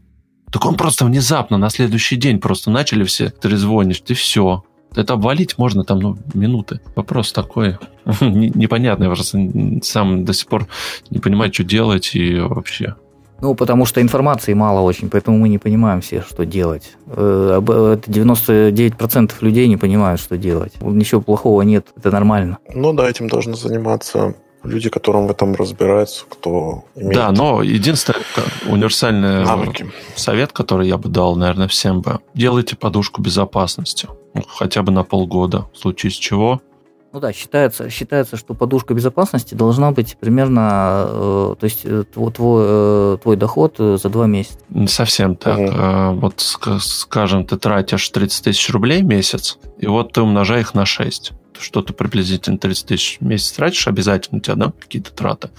так он просто внезапно на следующий день просто начали все трезвонить, и все. Это обвалить можно там, ну, минуты. Вопрос такой непонятный. Я просто сам до сих пор не понимаю, что делать и вообще. Ну, потому что информации мало очень, поэтому мы не понимаем все, что делать. Э, это 99% людей не понимают, что делать. Ничего плохого нет, это нормально. Ну да, этим должны заниматься люди, которым в этом разбираются, кто имеет... Да, но единственное универсальный навыки. совет, который я бы дал, наверное, всем бы, делайте подушку безопасности. Ну, хотя бы на полгода, в случае с чего. Ну да, считается, считается, что подушка безопасности должна быть примерно, э, то есть э, твой, твой, э, твой доход за два месяца. Не совсем так. Угу. Вот, скажем, ты тратишь 30 тысяч рублей в месяц, и вот ты умножаешь их на 6 что ты приблизительно 30 тысяч в месяц тратишь, обязательно у тебя, да, какие-то траты.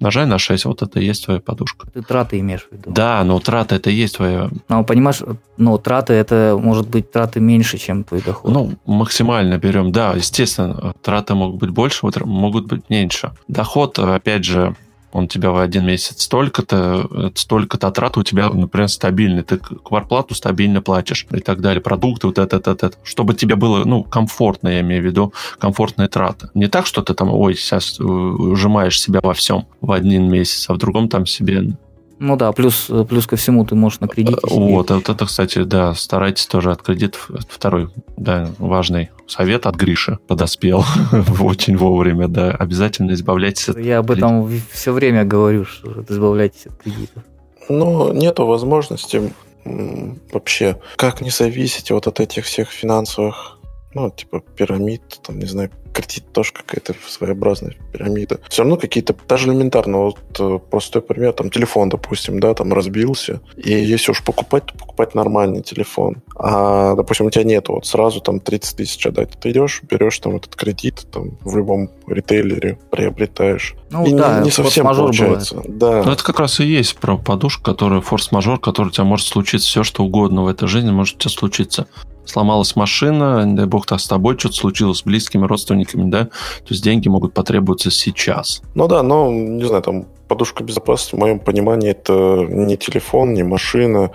Нажай на 6, вот это и есть твоя подушка. Ты траты имеешь в виду? Да, но траты это и есть твоя... Ну, понимаешь, но траты это может быть траты меньше, чем твой доход. Ну, максимально берем, да, естественно, траты могут быть больше, могут быть меньше. Доход, опять же, Он тебя в один месяц столько-то, столько-то отрат у тебя, например, стабильный. Ты кварплату стабильно платишь и так далее. Продукты вот это, это, это. Чтобы тебе было, ну, комфортно, я имею в виду, комфортные траты. Не так, что ты там, ой, сейчас ужимаешь себя во всем в один месяц, а в другом там себе ну да, плюс, плюс ко всему ты можешь на кредите. Вот, вот это, кстати, да, старайтесь тоже от кредитов. Второй, да, важный совет от Гриши подоспел очень вовремя, да. Обязательно избавляйтесь от Я об этом все время говорю, что избавляйтесь от кредитов. Ну, нету возможности вообще как не зависеть вот от этих всех финансовых ну, типа пирамид, там, не знаю, кредит тоже какая-то своеобразная пирамида. Все равно какие-то, даже элементарно, вот э, простой пример, там телефон, допустим, да, там разбился, и если уж покупать, то покупать нормальный телефон. А, допустим, у тебя нет вот сразу там 30 тысяч отдать. Ты идешь, берешь там этот кредит, там в любом ритейлере приобретаешь. Ну и да, не, не совсем получается. Бывает. Да. Но это как раз и есть про подушку, которая форс-мажор, который у тебя может случиться все, что угодно в этой жизни может у тебя случиться сломалась машина, дай бог-то с тобой что-то случилось с близкими родственниками, да, то есть деньги могут потребоваться сейчас. Ну да, но, не знаю, там подушка безопасности, в моем понимании, это не телефон, не машина,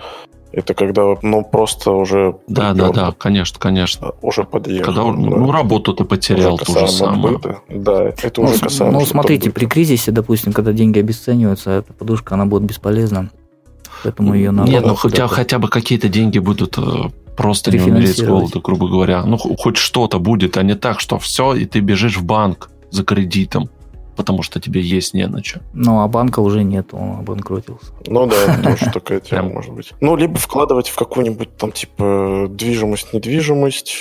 это когда, ну, просто уже... Да, да, да, конечно, конечно. Уже подъехал. Когда, да. ну, работу ты потерял, уже то же самое. Да, это ну, уже касаемо. Ну, смотрите, при кризисе, допустим, когда деньги обесцениваются, эта подушка, она будет бесполезна. Поэтому ее надо... Нет, ну хотя, хотя бы какие-то деньги будут э, просто не умереть с голоду, грубо говоря. Ну, хоть что-то будет, а не так, что все, и ты бежишь в банк за кредитом, потому что тебе есть не на что. Ну, а банка уже нет, он обанкротился. Ну да, тоже такая тема может быть. Ну, либо вкладывать в какую-нибудь там, типа, движимость, недвижимость,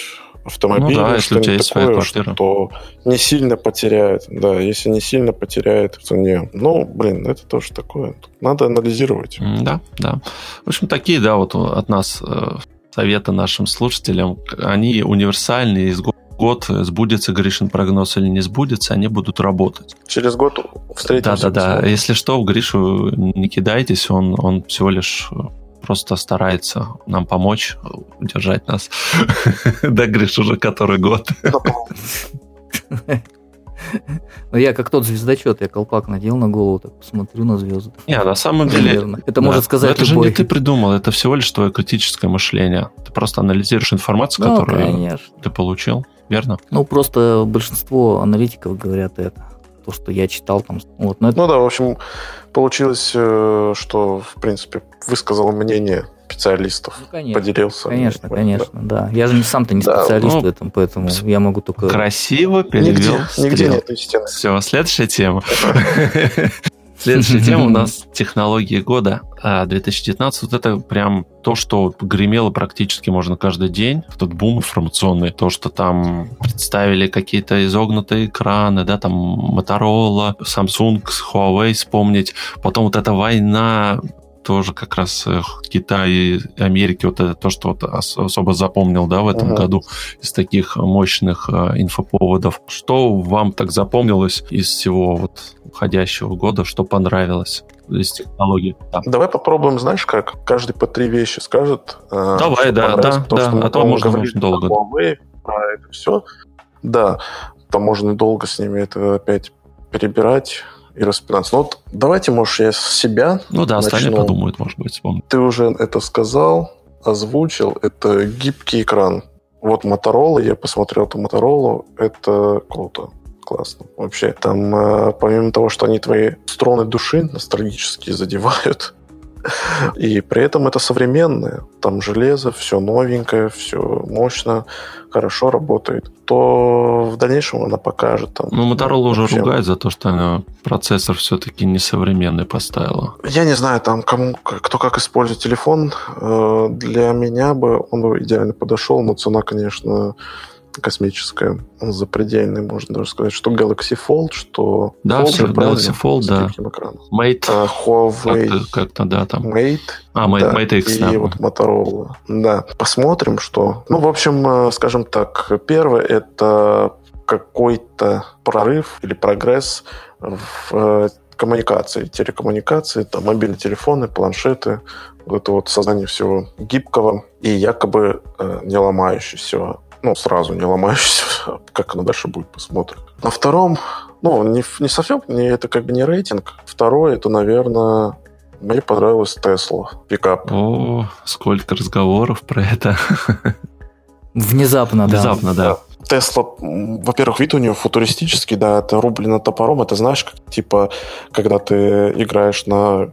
автомобиль, ну, да, если у тебя есть такое, что не сильно потеряет. Да, если не сильно потеряет в цене. Ну, блин, это тоже такое. Надо анализировать. Да, да. В общем, такие, да, вот от нас э, совета нашим слушателям. Они универсальные, из года год сбудется Гришин прогноз или не сбудется, они будут работать. Через год встретимся. Да-да-да. Если что, в Гришу не кидайтесь, он, он всего лишь просто старается нам помочь, удержать нас. Да, Гриш, уже который год. Но я как тот звездочет, я колпак надел на голову, так посмотрю на звезды. Не, на самом деле... Наверное. Это да. может сказать Но это любой. же не ты придумал, это всего лишь твое критическое мышление. Ты просто анализируешь информацию, ну, которую конечно. ты получил, верно? Ну, просто большинство аналитиков говорят это. То, что я читал там. Вот, но это... Ну да, в общем, получилось, э, что, в принципе, высказал мнение специалистов ну, конечно, поделился. Конечно, конечно, да. Я же сам-то не да, специалист ну, в этом, поэтому я могу только... Красиво перевел. Нигде, нигде нет истины. Все, следующая тема. Следующая тема у нас технологии года 2019. Вот это прям то, что гремело практически можно каждый день. Этот бум информационный. То, что там представили какие-то изогнутые экраны, да, там Motorola, Samsung, Huawei вспомнить. Потом вот эта война тоже как раз э, Китай и Америки, вот это то, что вот особо запомнил, да, в этом uh-huh. году из таких мощных э, инфоповодов. Что вам так запомнилось из всего вот уходящего года, что понравилось? из технологий. Да. Давай попробуем, знаешь как? Каждый по три вещи скажет. Э, Давай, да, да, да. А то можно очень долго. Huawei, про это все. Да, там можно долго с ними это опять перебирать и распинаться. Ну вот давайте, может, я с себя Ну да, начну. остальные подумают, может быть, вспомнят. Ты уже это сказал, озвучил. Это гибкий экран. Вот Motorola, я посмотрел эту Motorola, это круто классно. Вообще, там, э, помимо того, что они твои струны души ностальгически задевают, и при этом это современное. Там железо, все новенькое, все мощно, хорошо работает. То в дальнейшем она покажет. Там, ну, Motorola уже вообще... ругает за то, что она процессор все-таки несовременный поставила. Я не знаю, там кому, кто как использует телефон. Э, для меня бы он бы идеально подошел, но цена, конечно, космическая, запредельный, можно даже сказать, что Galaxy Fold, что да, Fold все, Galaxy Fold, да. Mate, uh, Huawei, как-то, как-то, да, там. Mate, а, Mate, да, Mate X, и да. вот Motorola. Да, посмотрим, что. Ну, в общем, э, скажем так, первое это какой-то прорыв или прогресс в э, коммуникации, телекоммуникации, там мобильные телефоны, планшеты, вот это вот создание всего гибкого и якобы э, не ломающегося ну, сразу не ломаешься. Как оно дальше будет, посмотрим. На втором, Ну, не, не совсем, не, это как бы не рейтинг. Второе, это, наверное, мне понравилась Тесла, пикап. О, сколько разговоров про это. Внезапно, да. Внезапно, да. Тесла, во-первых, вид у нее футуристический, да, это рублено топором, это знаешь, как, типа, когда ты играешь на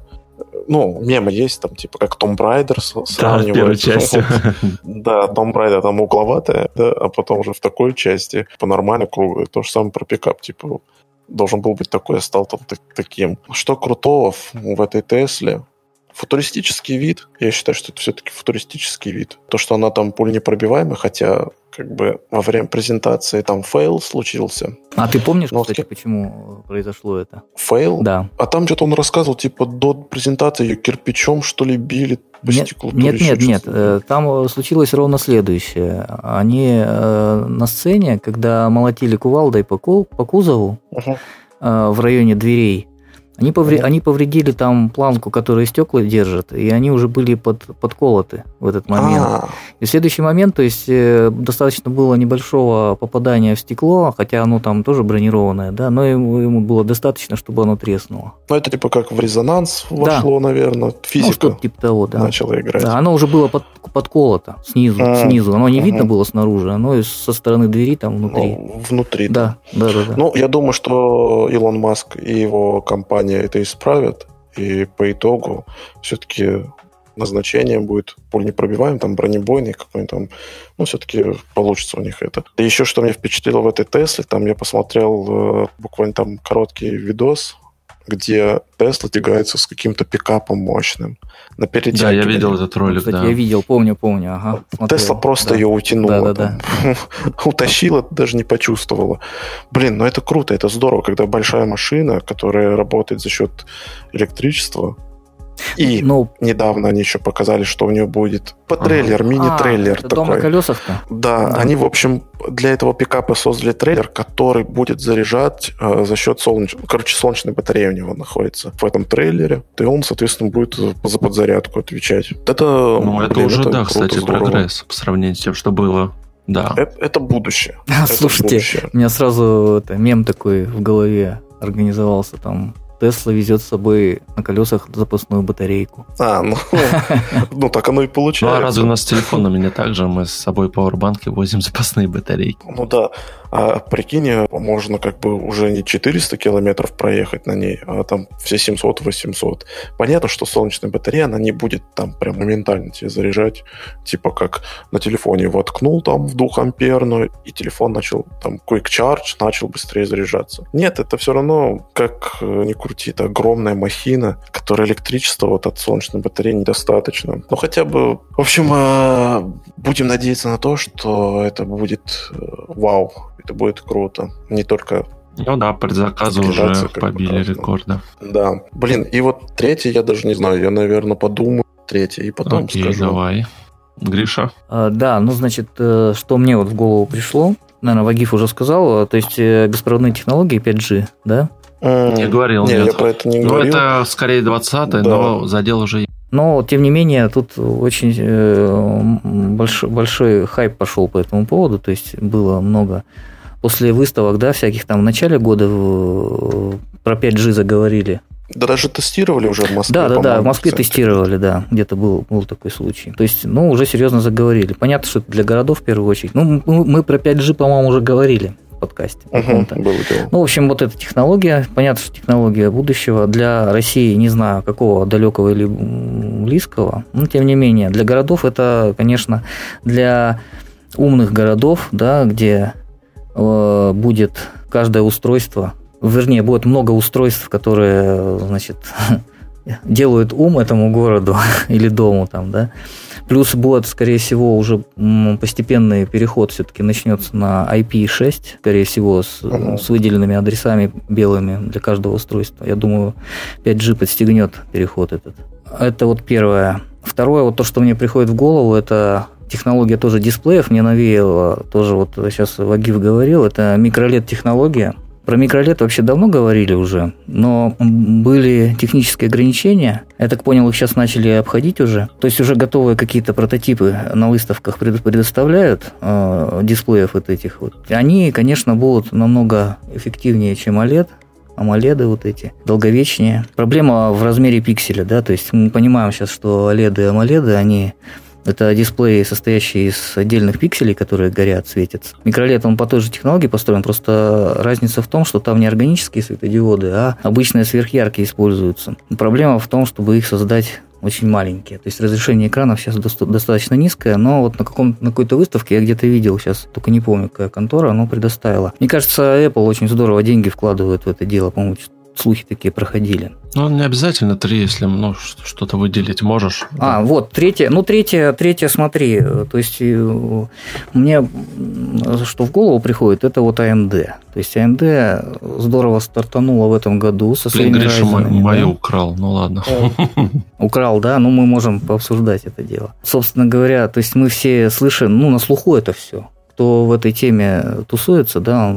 ну, мемы есть, там, типа, как Tomb Raider сравнивают. Да, в первой части. Да, Tomb Raider там угловатая, да, а потом уже в такой части по-нормально круглый. То же самое про пикап, типа, должен был быть такой, я стал там таким. Что крутого в этой Тесле? Футуристический вид. Я считаю, что это все-таки футуристический вид. То, что она там пуленепробиваемая, хотя как бы во время презентации там фейл случился. А ты помнишь, Но, кстати, почему произошло это? Фейл? Да. А там что-то он рассказывал, типа, до презентации ее кирпичом, что ли, били по нет, стеклу. Нет, нет, нет. Э, там э, случилось ровно следующее. Они э, на сцене, когда молотили кувалдой по, по кузову угу. э, в районе дверей, они, повре... они повредили там планку, которая стекла держит, и они уже были под... подколоты в этот момент. А-а-а. И в следующий момент, то есть э, достаточно было небольшого попадания в стекло, хотя оно там тоже бронированное, да, но ему, ему было достаточно, чтобы оно треснуло. Ну, это типа как в резонанс вошло, да. наверное, физика. Ну, что-то типа того, да. Начала играть. Да, оно уже было под... подколото снизу, а снизу. Оно не видно было снаружи, оно со стороны двери там внутри. Ну, внутри. Да, да, да, да. Ну, я думаю, что Илон Маск и его компания компания это исправит, и по итогу все-таки назначение будет пульнепробиваем, там бронебойный какой-нибудь там, ну, все-таки получится у них это. И еще что меня впечатлило в этой Тесле, там я посмотрел э, буквально там короткий видос, где Тесла тягается с каким-то пикапом мощным. На да, я видел этот ролик, Кстати, да. я видел, помню, помню. Ага, смотрел. Тесла просто да. ее утянула. Да, да, да. Утащила, даже не почувствовала. Блин, ну это круто, это здорово, когда большая машина, которая работает за счет электричества, и ну, недавно они еще показали, что у нее будет по трейлер, ага. мини-трейлер а, такой. Дом на колесах-то? Да, да, они, в общем, для этого пикапа создали трейлер, который будет заряжать э, за счет солнечной... Короче, солнечной батареи у него находится в этом трейлере. И он, соответственно, будет за подзарядку отвечать. Это, ну, это блин, уже, это да, кстати, здорово. прогресс по сравнению с тем, что было. Да. Это, это будущее. Слушайте, будущее. у меня сразу это, мем такой в голове организовался там Тесла везет с собой на колесах запасную батарейку. А, ну, ну так оно и получается. Ну, а разве у нас с телефонами не так же? Мы с собой пауэрбанки возим запасные батарейки. Ну да. А прикинь, можно как бы уже не 400 километров проехать на ней, а там все 700-800. Понятно, что солнечная батарея, она не будет там прям моментально тебе заряжать. Типа как на телефоне воткнул там в двухамперную, и телефон начал там quick charge, начал быстрее заряжаться. Нет, это все равно, как э, ни крути, это огромная махина, которая электричества вот от солнечной батареи недостаточно. Ну хотя бы, в общем, э, будем надеяться на то, что это будет э, вау это будет круто. Не только ну да, предзаказы уже побили рекорды. Да. Блин, и вот третий, я даже не знаю, я, наверное, подумаю третий и потом Окей, скажу. давай. Гриша? А, да, ну, значит, э, что мне вот в голову пришло, наверное, Вагиф уже сказал, то есть э, беспроводные технологии 5G, да? Не говорил, нет. я про это не ну, говорил. Ну, это скорее 20 да. но задел уже но, тем не менее, тут очень э, большой, большой хайп пошел по этому поводу, то есть было много после выставок, да, всяких там в начале года про 5G заговорили. Да даже тестировали уже в Москве. Да, да, да, в Москве кстати. тестировали, да, где-то был, был такой случай. То есть, ну, уже серьезно заговорили. Понятно, что это для городов в первую очередь. Ну, мы про 5G, по-моему, уже говорили подкасте. Угу, ну, в общем, вот эта технология, понятно, что технология будущего. Для России, не знаю, какого далекого или близкого, но тем не менее, для городов это, конечно, для умных городов, да, где Э, будет каждое устройство, вернее, будет много устройств, которые, значит, делают ум этому городу или дому там, да. Плюс будет, скорее всего, уже постепенный переход все-таки начнется на IP6, скорее всего, с, uh-huh. с выделенными адресами белыми для каждого устройства. Я думаю, 5G подстегнет переход этот. Это вот первое. Второе, вот то, что мне приходит в голову, это технология тоже дисплеев мне навеяла, тоже вот сейчас Вагив говорил, это микролет технология. Про микролет вообще давно говорили уже, но были технические ограничения. Я так понял, их сейчас начали обходить уже. То есть уже готовые какие-то прототипы на выставках предоставляют э, дисплеев вот этих вот. Они, конечно, будут намного эффективнее, чем OLED, AMOLED вот эти, долговечнее. Проблема в размере пикселя, да, то есть мы понимаем сейчас, что OLED и AMOLED, они это дисплей, состоящий из отдельных пикселей, которые горят, светятся. Микролет, он по той же технологии построен, просто разница в том, что там не органические светодиоды, а обычные сверхяркие используются. Проблема в том, чтобы их создать очень маленькие. То есть разрешение экранов сейчас достаточно низкое, но вот на, каком, на какой-то выставке я где-то видел сейчас, только не помню, какая контора, оно предоставила. Мне кажется, Apple очень здорово деньги вкладывает в это дело, по-моему, слухи такие проходили. Ну, не обязательно три, если ну, что-то выделить можешь. А, да. вот, третье. Ну, третье, третье, смотри, то есть э, мне что в голову приходит, это вот AMD. То есть AMD здорово стартанула в этом году со своими Блин, Гриша мою да? украл, ну ладно. Украл, да, ну мы можем пообсуждать это дело. Собственно говоря, то есть мы все слышим, ну, на слуху это все кто в этой теме тусуется, да,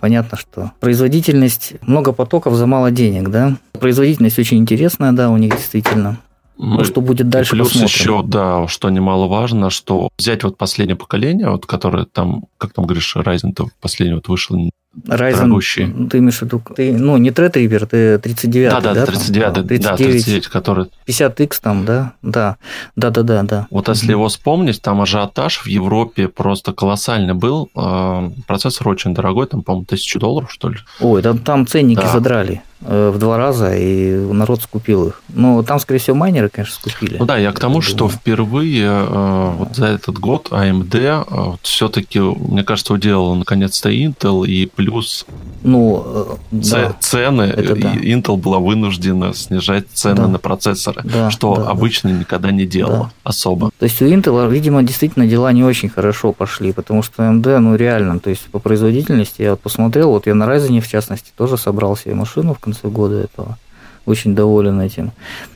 понятно, что производительность, много потоков за мало денег, да. Производительность очень интересная, да, у них действительно. Ну, что будет дальше, Плюс посмотрим. еще, да, что немаловажно, что взять вот последнее поколение, вот которое там, как там говоришь, Ryzen-то последний вот вышел Ryzen, дорогущий. ты имеешь в виду, ты, ну, не Threadripper, ты 39 да, да, да, 39, там, 39, да, 39, который... 50X там, да, да, да, да, да, да. Вот если его вспомнить, там ажиотаж в Европе просто колоссальный был, а, процессор очень дорогой, там, по-моему, тысячу долларов, что ли. Ой, там, там ценники да. задрали э, в два раза, и народ скупил их. Но там, скорее всего, майнеры, конечно, скупили. Ну да, я к тому, я что впервые э, вот за этот год AMD э, вот, все-таки, мне кажется, уделал наконец-то Intel и плюс ну, э, да, цены. Это да. Intel была вынуждена снижать цены да. на процессоры, да, что да, обычно да. никогда не делала да. особо. То есть у Intel, видимо, действительно дела не очень хорошо пошли, потому что AMD, ну реально, то есть по производительности я вот посмотрел, вот я на Ryzen в частности тоже собрал себе машину в конце года этого очень доволен этим.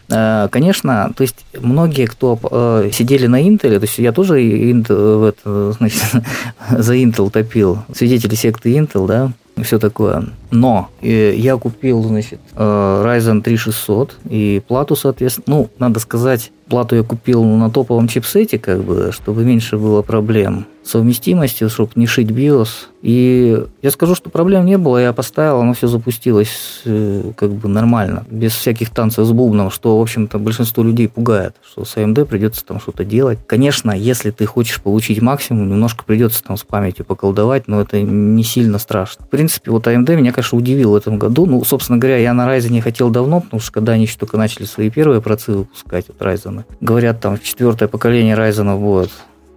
Э, конечно, то есть многие, кто э, сидели на Intel, то есть я тоже Intel, это, значит, за Intel топил, свидетели секты Intel, да, все такое. Но э, я купил, значит, Ryzen 3600 и плату, соответственно, ну, надо сказать, плату я купил на топовом чипсете, как бы, чтобы меньше было проблем совместимости, чтобы не шить BIOS. И я скажу, что проблем не было, я поставил, оно все запустилось э, как бы нормально, без всяких танцев с бубном, что, в общем-то, большинство людей пугает, что с AMD придется там что-то делать. Конечно, если ты хочешь получить максимум, немножко придется там с памятью поколдовать, но это не сильно страшно. В принципе, вот AMD меня, конечно, удивил в этом году. Ну, собственно говоря, я на Ryzen не хотел давно, потому что когда они еще только начали свои первые процы выпускать, вот Ryzen, говорят, там четвертое поколение Ryzen будет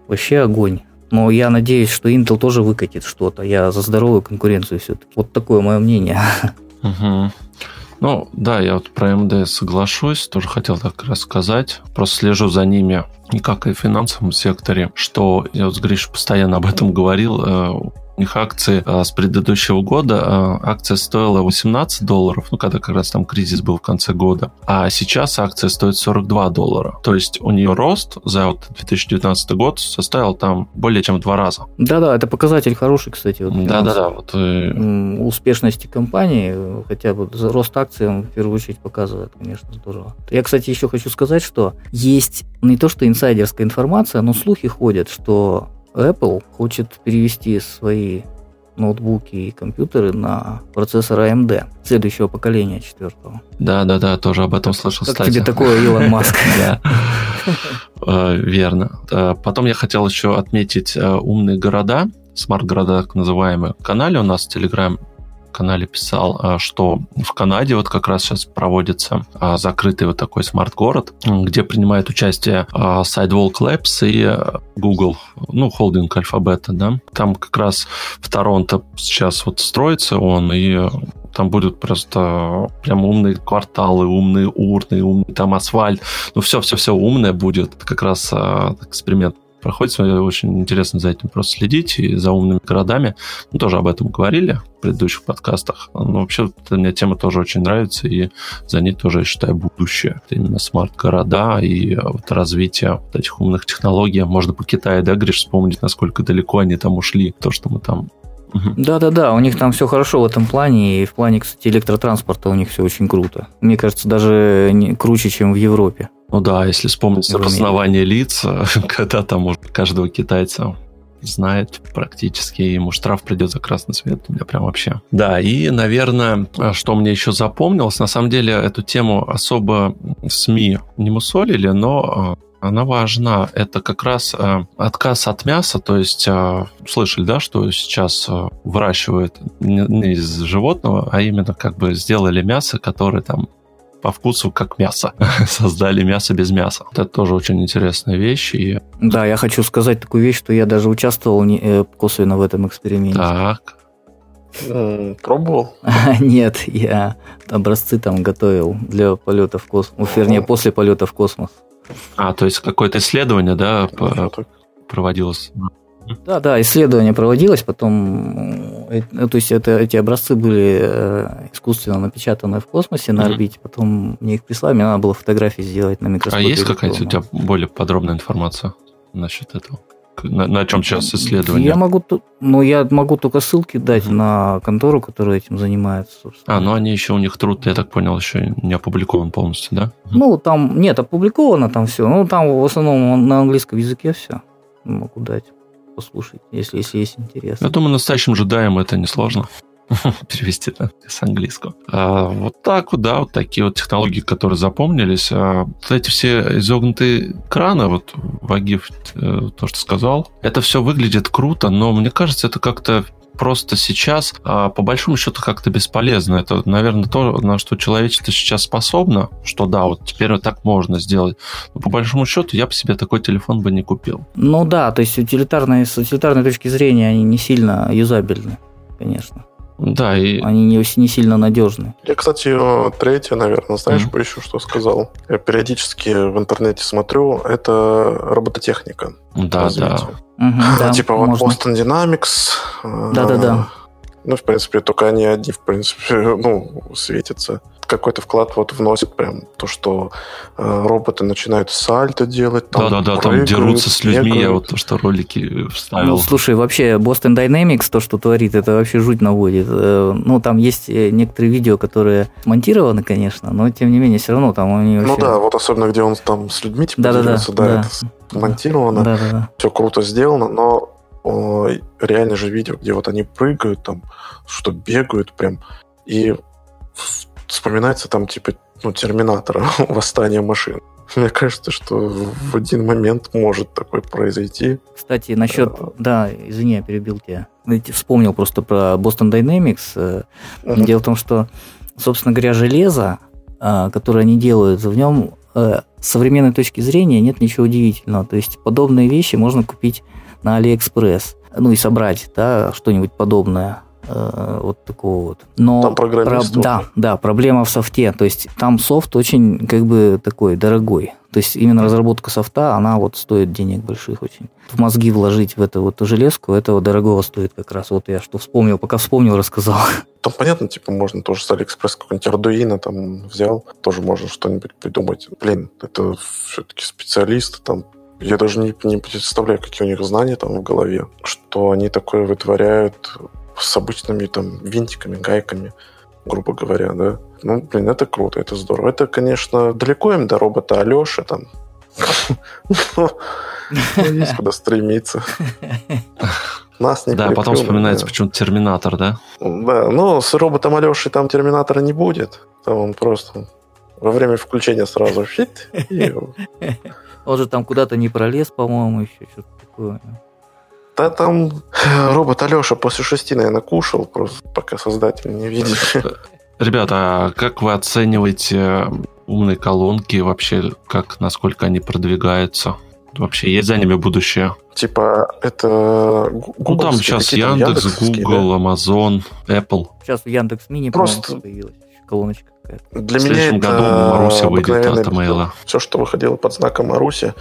вообще огонь. Но я надеюсь, что Intel тоже выкатит что-то. Я за здоровую конкуренцию все-таки. Вот такое мое мнение. Угу. Ну, да, я вот про МД соглашусь, тоже хотел так рассказать. Просто слежу за ними не как и в финансовом секторе, что я вот с Гришей постоянно об этом говорил, э, у них акции а, с предыдущего года, а, акция стоила 18 долларов, ну, когда как раз там кризис был в конце года, а сейчас акция стоит 42 доллара. То есть у нее рост за вот 2019 год составил там более чем в два раза. Да-да, это показатель хороший, кстати. Вот, Да-да-да. Вот, э... Успешности компании, хотя бы рост акций он в первую очередь показывает, конечно, здорово. Я, кстати, еще хочу сказать, что есть не то, что инсайдерская информация, но слухи ходят, что Apple хочет перевести свои ноутбуки и компьютеры на процессор AMD следующего поколения, четвертого. Да, да, да, тоже об этом слышал. Как кстати. тебе такое, Илон Маск? Да. Э, верно. Э, потом я хотел еще отметить э, умные города, смарт-города, так называемые. Канале у нас в Telegram канале писал, а, что в Канаде вот как раз сейчас проводится а, закрытый вот такой смарт-город, где принимает участие а, Sidewalk Labs и Google, ну, холдинг Альфабета, да. Там как раз в Торонто сейчас вот строится он, и там будут просто прям умные кварталы, умные урны, умный там асфальт. Ну, все-все-все умное будет. Как раз эксперимент проходит. Очень интересно за этим просто следить и за умными городами. Мы тоже об этом говорили в предыдущих подкастах. Но вообще мне тема тоже очень нравится, и за ней тоже, я считаю, будущее. Это именно смарт-города и вот развитие вот этих умных технологий. Можно по Китаю, да, Гриш, вспомнить, насколько далеко они там ушли. То, что мы там Да-да-да, у них там все хорошо в этом плане, и в плане, кстати, электротранспорта у них все очень круто. Мне кажется, даже круче, чем в Европе. Ну да, если вспомнить распознавание лиц, когда там может каждого китайца знает практически, ему штраф придет за красный свет, у меня прям вообще. Да, и, наверное, что мне еще запомнилось, на самом деле эту тему особо СМИ не мусолили, но а, она важна. Это как раз э, отказ от мяса, то есть э, слышали, да, что сейчас э, выращивают не, не из животного, а именно как бы сделали мясо, которое там по вкусу как мясо. Создали мясо без мяса. Вот это тоже очень интересная вещь. И... Да, я хочу сказать такую вещь, что я даже участвовал не, э, косвенно в этом эксперименте. Так. Пробовал? Нет, я образцы там готовил для полета в космос. Вернее, после полета в космос. А, то есть какое-то исследование, да, проводилось? Да, да, исследование проводилось, потом, э, то есть это, эти образцы были э, искусственно напечатаны в космосе на орбите, потом мне их прислали, мне надо было фотографии сделать на микроскопе. А есть какая-то у тебя более подробная информация насчет этого? На, на чем сейчас исследование? Я могу, ну, я могу только ссылки дать mm на контору, которая этим занимается, собственно. А, ну они еще, у них труд, я так понял, еще не опубликован полностью, да? Ну, там, нет, опубликовано там все. Ну, там в основном на английском языке все могу дать послушать, если, если есть интерес. Я думаю, настоящим джедаем это несложно перевести да, с английского. А, вот так вот, да, вот такие вот технологии, которые запомнились. А, вот эти все изогнутые краны, вот Вагив э, то, что сказал, это все выглядит круто, но мне кажется, это как-то просто сейчас, а, по большому счету, как-то бесполезно. Это, наверное, то, на что человечество сейчас способно, что да, вот теперь вот так можно сделать. Но по большому счету я бы себе такой телефон бы не купил. Ну да, то есть утилитарные, с утилитарной точки зрения они не сильно юзабельны, конечно. Да, и... Они не, не сильно надежны. Я, кстати, третье, наверное, знаешь, mm-hmm. бы еще что сказал? Я периодически в интернете смотрю, это робототехника. Да, развития. да. Угу, да, типа вот Boston Dynamics. Да-да-да. Ну, в принципе, только они одни, в принципе, ну, светятся какой-то вклад вот вносит прям то, что э, роботы начинают сальто делать. Да-да-да, там дерутся с людьми, бегают. я вот то, что ролики вставил. Ну, слушай, вообще Boston Dynamics, то, что творит, это вообще жуть наводит. Э, ну, там есть э, некоторые видео, которые монтированы, конечно, но тем не менее, все равно там они ну вообще... Ну да, вот особенно, где он там с людьми типа да, делится, да, да, это монтировано, да, да, да. все круто сделано, но реально же видео, где вот они прыгают, там, что бегают прям, и вспоминается там типа ну, Терминатора, восстание машин. Мне кажется, что в один момент может такое произойти. Кстати, насчет... А... Да, извини, я перебил тебя. Вспомнил просто про Boston Dynamics. Uh-huh. Дело в том, что, собственно говоря, железо, а, которое они делают, в нем э, с современной точки зрения нет ничего удивительного. То есть подобные вещи можно купить на Алиэкспресс. Ну и собрать, да, что-нибудь подобное Э, вот такого вот. Но там программист про, Да, да, проблема в софте. То есть там софт очень как бы такой дорогой. То есть именно разработка софта, она вот стоит денег больших очень. В мозги вложить в эту вот железку, этого дорогого стоит как раз. Вот я что вспомнил, пока вспомнил, рассказал. Там понятно, типа можно тоже с Алиэкспресс какой-нибудь Arduino там взял, тоже можно что-нибудь придумать. Блин, это все-таки специалисты там я даже не, не представляю, какие у них знания там в голове, что они такое вытворяют с обычными там винтиками, гайками, грубо говоря, да. Ну, блин, это круто, это здорово. Это, конечно, далеко им до робота Алеши там. Есть куда стремиться. Нас не Да, потом вспоминается почему-то Терминатор, да? Да, но с роботом Алешей там Терминатора не будет. Там он просто во время включения сразу фит. Он же там куда-то не пролез, по-моему, еще что-то такое. Да там э, робот Алеша после шести, наверное, кушал, просто пока создатель не видит. Ребята, а как вы оцениваете умные колонки вообще, как, насколько они продвигаются? Вообще, есть за ними будущее? Типа, это Google, Ну, там сейчас Яндекс, Google, да? Amazon, Apple. Сейчас Яндекс Мини, Просто... появилась колоночка какая-то. Для меня это году Маруся выйдет от Mail. Все, что выходило под знаком Маруси,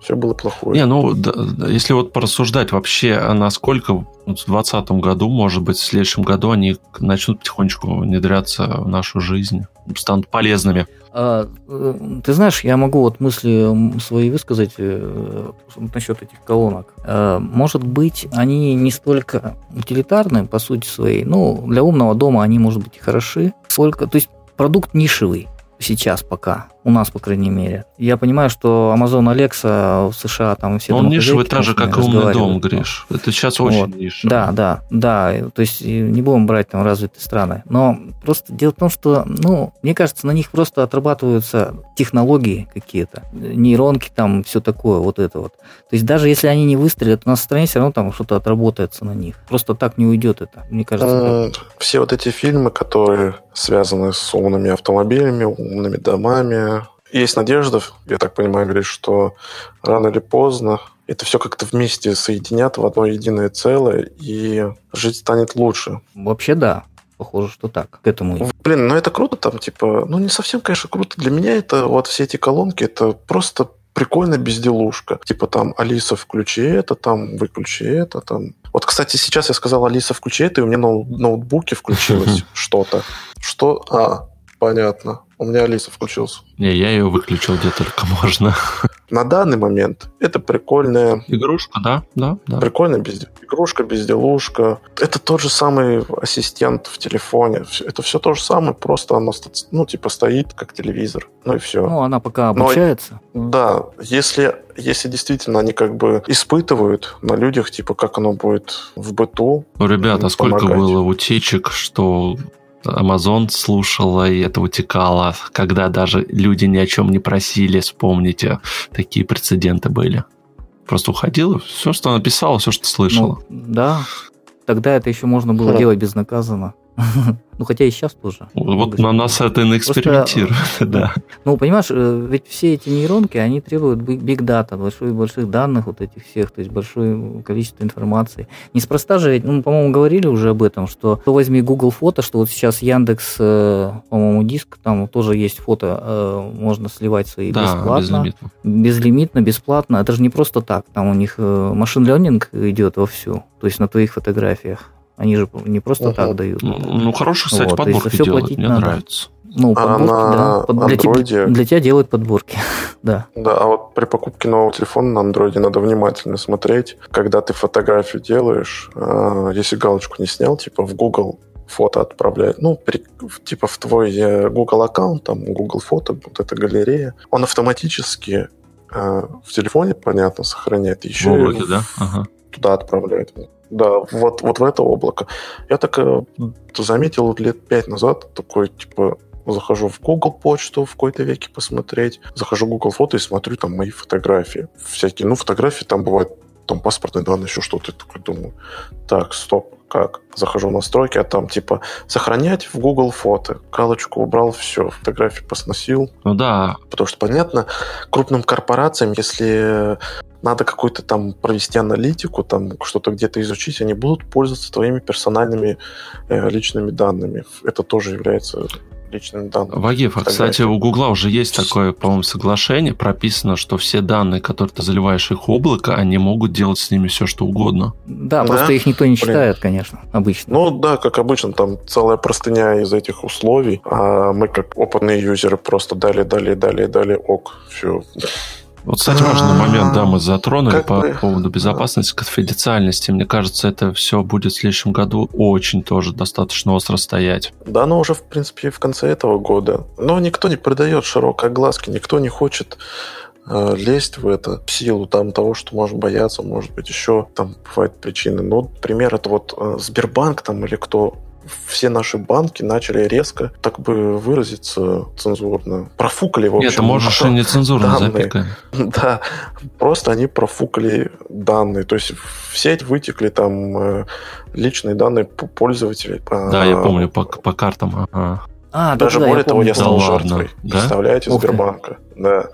все было плохое. Не, ну, да, если вот порассуждать вообще, а насколько в 2020 году, может быть, в следующем году они начнут потихонечку внедряться в нашу жизнь, станут полезными. А, э, ты знаешь, я могу вот мысли свои высказать э, насчет этих колонок. А, может быть, они не столько утилитарны по сути своей, ну, для умного дома они, может быть, и хороши, сколько, то есть продукт нишевый сейчас пока, у нас, по крайней мере. Я понимаю, что Amazon Alexa в США там все Он нишевый так же, как и умный дом, Гриш. Это сейчас очень вот. нишевый. Да, да, да. То есть не будем брать там развитые страны. Но просто дело в том, что, ну, мне кажется, на них просто отрабатываются технологии какие-то, нейронки там, все такое, вот это вот. То есть даже если они не выстрелят, у нас в стране все равно там что-то отработается на них. Просто так не уйдет это, мне кажется. Все вот эти фильмы, которые связаны с умными автомобилями, умными домами. Есть надежда, я так понимаю, говоришь, что рано или поздно это все как-то вместе соединят в одно единое целое, и жить станет лучше. Вообще да. Похоже, что так, к этому. Блин, ну это круто там, типа, ну не совсем, конечно, круто. Для меня это вот все эти колонки, это просто прикольная безделушка. Типа там, Алиса, включи это, там, выключи это, там. Вот, кстати, сейчас я сказал, Алиса, включи это, и у меня на ноутбуке включилось что-то. Что? А, понятно. У меня Алиса включился. Не, я ее выключил где только можно. На данный момент это прикольная... Игрушка, да, да, да. Прикольная без... игрушка, безделушка. Это тот же самый ассистент в телефоне. Это все то же самое, просто оно, ну, типа, стоит как телевизор. Ну и все. Ну, она пока обучается. Но, да, если, если действительно они как бы испытывают на людях, типа, как оно будет в быту. Ну, ребята, сколько было утечек, что Amazon слушала, и это утекало, когда даже люди ни о чем не просили, вспомните, такие прецеденты были. Просто уходила, все, что она писала, все, что слышала. Ну, да, тогда это еще можно было делать безнаказанно. Ну, хотя и сейчас тоже. Вот на нас это и экспериментирует, да. Ну, понимаешь, э, ведь все эти нейронки, они требуют big data, больших, больших данных вот этих всех, то есть большое количество информации. Неспроста же, ведь, ну, по-моему, говорили уже об этом, что то возьми Google фото, что вот сейчас Яндекс, э, по-моему, диск, там тоже есть фото, э, можно сливать свои да, бесплатно. Безлимитно. Безлимитно, бесплатно. Это же не просто так, там у них машин ленинг идет вовсю, то есть на твоих фотографиях. Они же не просто угу. так дают. Ну, ну хорошо, кстати, вот, подборки все делают, мне надо. нравится. Ну, а подборки, а да. для, тебя, для тебя делают подборки, да. Да, а вот при покупке нового телефона на андроиде надо внимательно смотреть, когда ты фотографию делаешь, а, если галочку не снял, типа в Google фото отправляет, ну, при, типа в твой э, Google аккаунт, там, Google фото, вот эта галерея, он автоматически э, в телефоне, понятно, сохраняет еще. В облаке, да? Ага. Туда отправляет. Да, вот, вот в это облако. Я так э, заметил лет пять назад, такой, типа, захожу в Google почту в какой-то веке посмотреть, захожу в Google фото и смотрю там мои фотографии. Всякие, ну, фотографии там бывают, там паспортные данные, еще что-то. Я такой думаю, так, стоп, как? Захожу в настройки, а там типа сохранять в Google фото. Галочку убрал, все, фотографии посносил. Ну да. Потому что, понятно, крупным корпорациям, если надо какую-то там провести аналитику, там что-то где-то изучить, они будут пользоваться твоими персональными э, личными данными. Это тоже является личными данными. Вагиф, а, кстати, у Гугла уже есть такое, по-моему, соглашение, прописано, что все данные, которые ты заливаешь их в облако, они могут делать с ними все, что угодно. Да, да? просто их никто не читает, Блин. конечно, обычно. Ну да, как обычно, там целая простыня из этих условий, а мы как опытные юзеры просто дали, дали, дали, дали, ок, все. Вот, кстати, важный момент, да, мы затронули как по бы... поводу безопасности, конфиденциальности. Мне кажется, это все будет в следующем году очень тоже достаточно остро стоять. Да, но уже, в принципе, в конце этого года. Но никто не придает широкой глазки, никто не хочет э, лезть в это в силу там того, что может бояться, может быть, еще там бывают причины. Ну, пример это вот э, Сбербанк там или кто все наши банки начали резко, так бы выразиться цензурно, профукали, в общем. Нет, можешь и не цензурно запикать. Да, просто они профукали данные. То есть в сеть вытекли там э, личные данные пользователей. Да, я помню, по, по картам. Ага. А, Даже да, более того, я стал да жертвой. Да? Представляете, Ух Сбербанка. Да.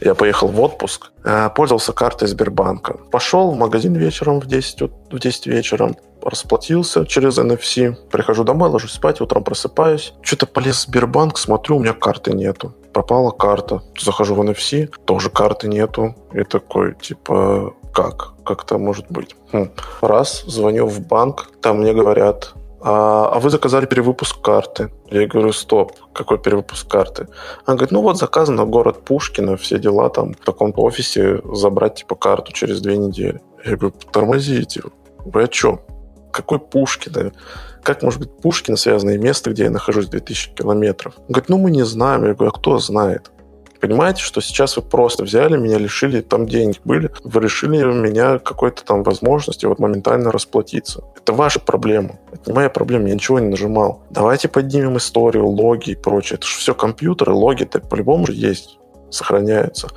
Я поехал в отпуск, э, пользовался картой Сбербанка. Пошел в магазин вечером в 10, в 10 вечера, расплатился через NFC, прихожу домой, ложусь спать, утром просыпаюсь. Что-то полез в Сбербанк, смотрю, у меня карты нету. Пропала карта. Захожу в NFC, тоже карты нету. И такой, типа, как? Как это может быть? Хм. Раз, звоню в банк, там мне говорят, а, а вы заказали перевыпуск карты. Я говорю, стоп, какой перевыпуск карты? Она говорит, ну вот заказано город Пушкина, все дела там в таком-то офисе забрать типа карту через две недели. Я говорю, тормозите, вы о чем? Какой Пушкин? Как может быть Пушкин связанное место, где я нахожусь 2000 километров? Он говорит, ну мы не знаем. Я говорю, а кто знает? Понимаете, что сейчас вы просто взяли, меня лишили, там деньги были, вы решили меня какой-то там возможности вот моментально расплатиться. Это ваша проблема. Это не моя проблема, я ничего не нажимал. Давайте поднимем историю, логи и прочее. Это же все компьютеры, логи-то по-любому же есть сохраняются.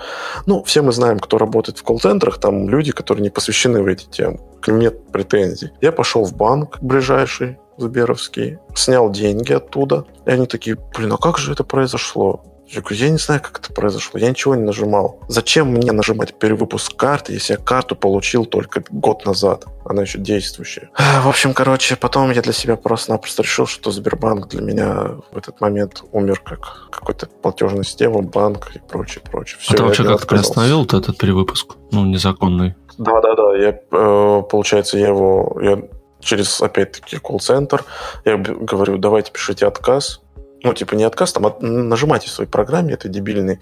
Ну, все мы знаем, кто работает в колл-центрах, там люди, которые не посвящены в эти темы. К ним нет претензий. Я пошел в банк ближайший, Сберовский, снял деньги оттуда, и они такие, блин, а как же это произошло? Я говорю, я не знаю, как это произошло, я ничего не нажимал. Зачем мне нажимать перевыпуск карты, если я карту получил только год назад? Она еще действующая. В общем, короче, потом я для себя просто-напросто решил, что Сбербанк для меня в этот момент умер как какой-то платежная система, банк и прочее, прочее. Все, а ты вообще как-то приостановил вот этот перевыпуск? Ну, незаконный. Да-да-да, я, э, получается, я его... Я через, опять-таки, колл-центр. Я говорю, давайте пишите отказ ну, типа не отказ, там, а нажимайте в своей программе этой дебильной,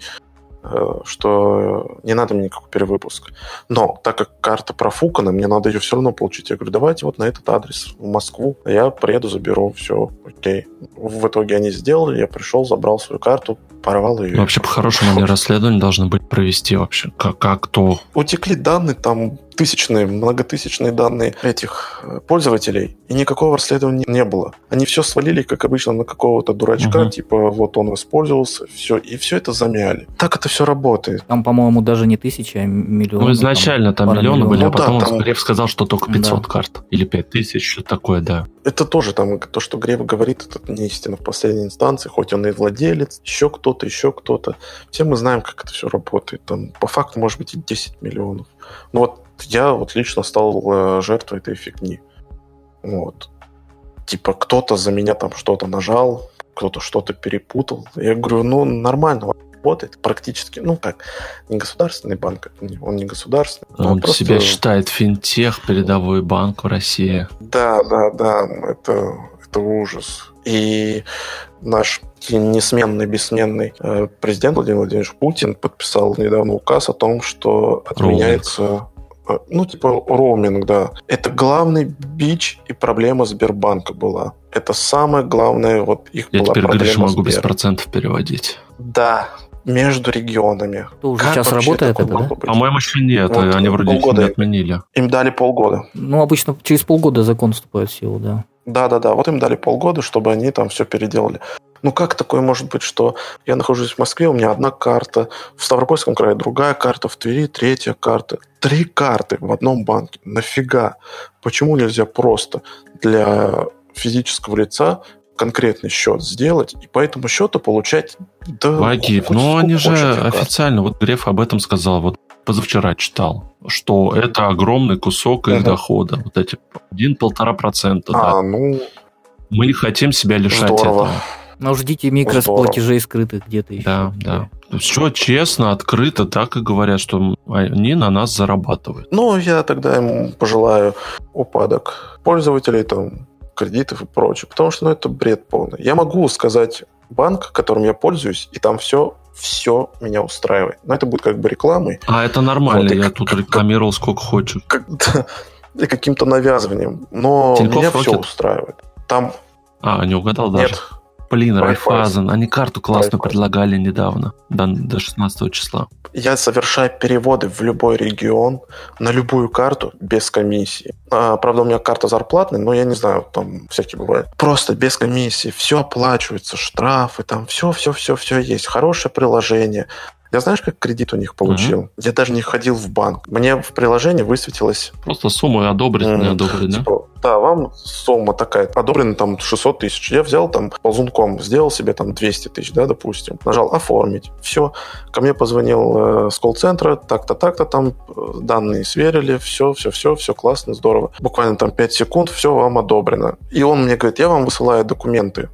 э, что не надо мне никакой перевыпуск. Но так как карта профукана, мне надо ее все равно получить. Я говорю, давайте вот на этот адрес в Москву. Я приеду, заберу, все, окей. В итоге они сделали, я пришел, забрал свою карту, порвал ее. Вообще, по-хорошему, они расследование должны быть провести вообще. Как, как то? Утекли данные, там тысячные, многотысячные данные этих э, пользователей, и никакого расследования не было. Они все свалили, как обычно, на какого-то дурачка, угу. типа вот он воспользовался, все, и все это замяли. Так это все работает. Там, по-моему, даже не тысяча, а миллион. Ну, изначально там, там миллионы были, а ну, а потом да, там... Греф сказал, что только 500 да. карт. Или 5000, что такое, да. Это тоже там, то, что Греф говорит, это не истина в последней инстанции, хоть он и владелец, еще кто-то, еще кто-то. Все мы знаем, как это все работает. Там, по факту, может быть, и 10 миллионов. Ну вот я вот лично стал э, жертвой этой фигни. Вот. Типа кто-то за меня там что-то нажал, кто-то что-то перепутал. Я говорю, ну нормально работает практически, ну как, не государственный банк, он не государственный. Он просто... себя считает финтех, передовой банк в России. Да, да, да, это, это ужас. И наш несменный, бессменный э, президент Владимир Владимирович Путин подписал недавно указ о том, что отменяется Э, ну, типа роуминг, да. Это главный бич и проблема Сбербанка была. Это самое главное, вот их Я была теперь, проблема Гриша, могу без процентов переводить. Да, между регионами. То уже как сейчас работает это, да? По-моему, еще нет. Вот Они вроде полгода. не отменили. Им дали полгода. Ну, обычно через полгода закон вступает в силу, да. Да-да-да, вот им дали полгода, чтобы они там все переделали. Ну как такое может быть, что я нахожусь в Москве, у меня одна карта, в Ставропольском крае другая карта, в Твери третья карта. Три карты в одном банке. Нафига? Почему нельзя просто для физического лица конкретный счет сделать и по этому счету получать да, Вагиев, ну они же официально, вот Греф об этом сказал, вот позавчера читал, что это огромный кусок их угу. дохода, вот эти один-полтора процента. А, да. ну... Мы не хотим себя лишать здорово. этого. Но ждите микросплатежей скрытых где-то еще. Да, да. Все честно, открыто, так и говорят, что они на нас зарабатывают. Ну, я тогда им пожелаю упадок пользователей, там, кредитов и прочее, потому что ну, это бред полный. Я могу сказать банк, которым я пользуюсь, и там все все меня устраивает. Но это будет как бы рекламой. А это нормально, вот, я как, тут рекламировал сколько хочешь. Как, и каким-то навязыванием. Но Тинькофф меня все устраивает. Там... А, не угадал даже? Нет, Блин, Райфазен, они карту классную предлагали недавно, до, до 16 числа. Я совершаю переводы в любой регион на любую карту без комиссии. А, правда, у меня карта зарплатная, но я не знаю, там всякие бывают. Просто без комиссии, все оплачивается, штрафы, там все-все-все-все есть. Хорошее приложение, я знаешь, как кредит у них получил? Mm-hmm. Я даже не ходил в банк. Мне в приложении высветилось... Просто сумма одобрить, не одобрить, да? Типа, да, вам сумма такая, одобрена там 600 тысяч. Я взял там ползунком, сделал себе там 200 тысяч, да, допустим. Нажал «Оформить». Все. Ко мне позвонил э, с колл-центра, так-то, так-то там э, данные сверили, все, все, все, все классно, здорово. Буквально там 5 секунд, все вам одобрено. И он мне говорит, я вам высылаю документы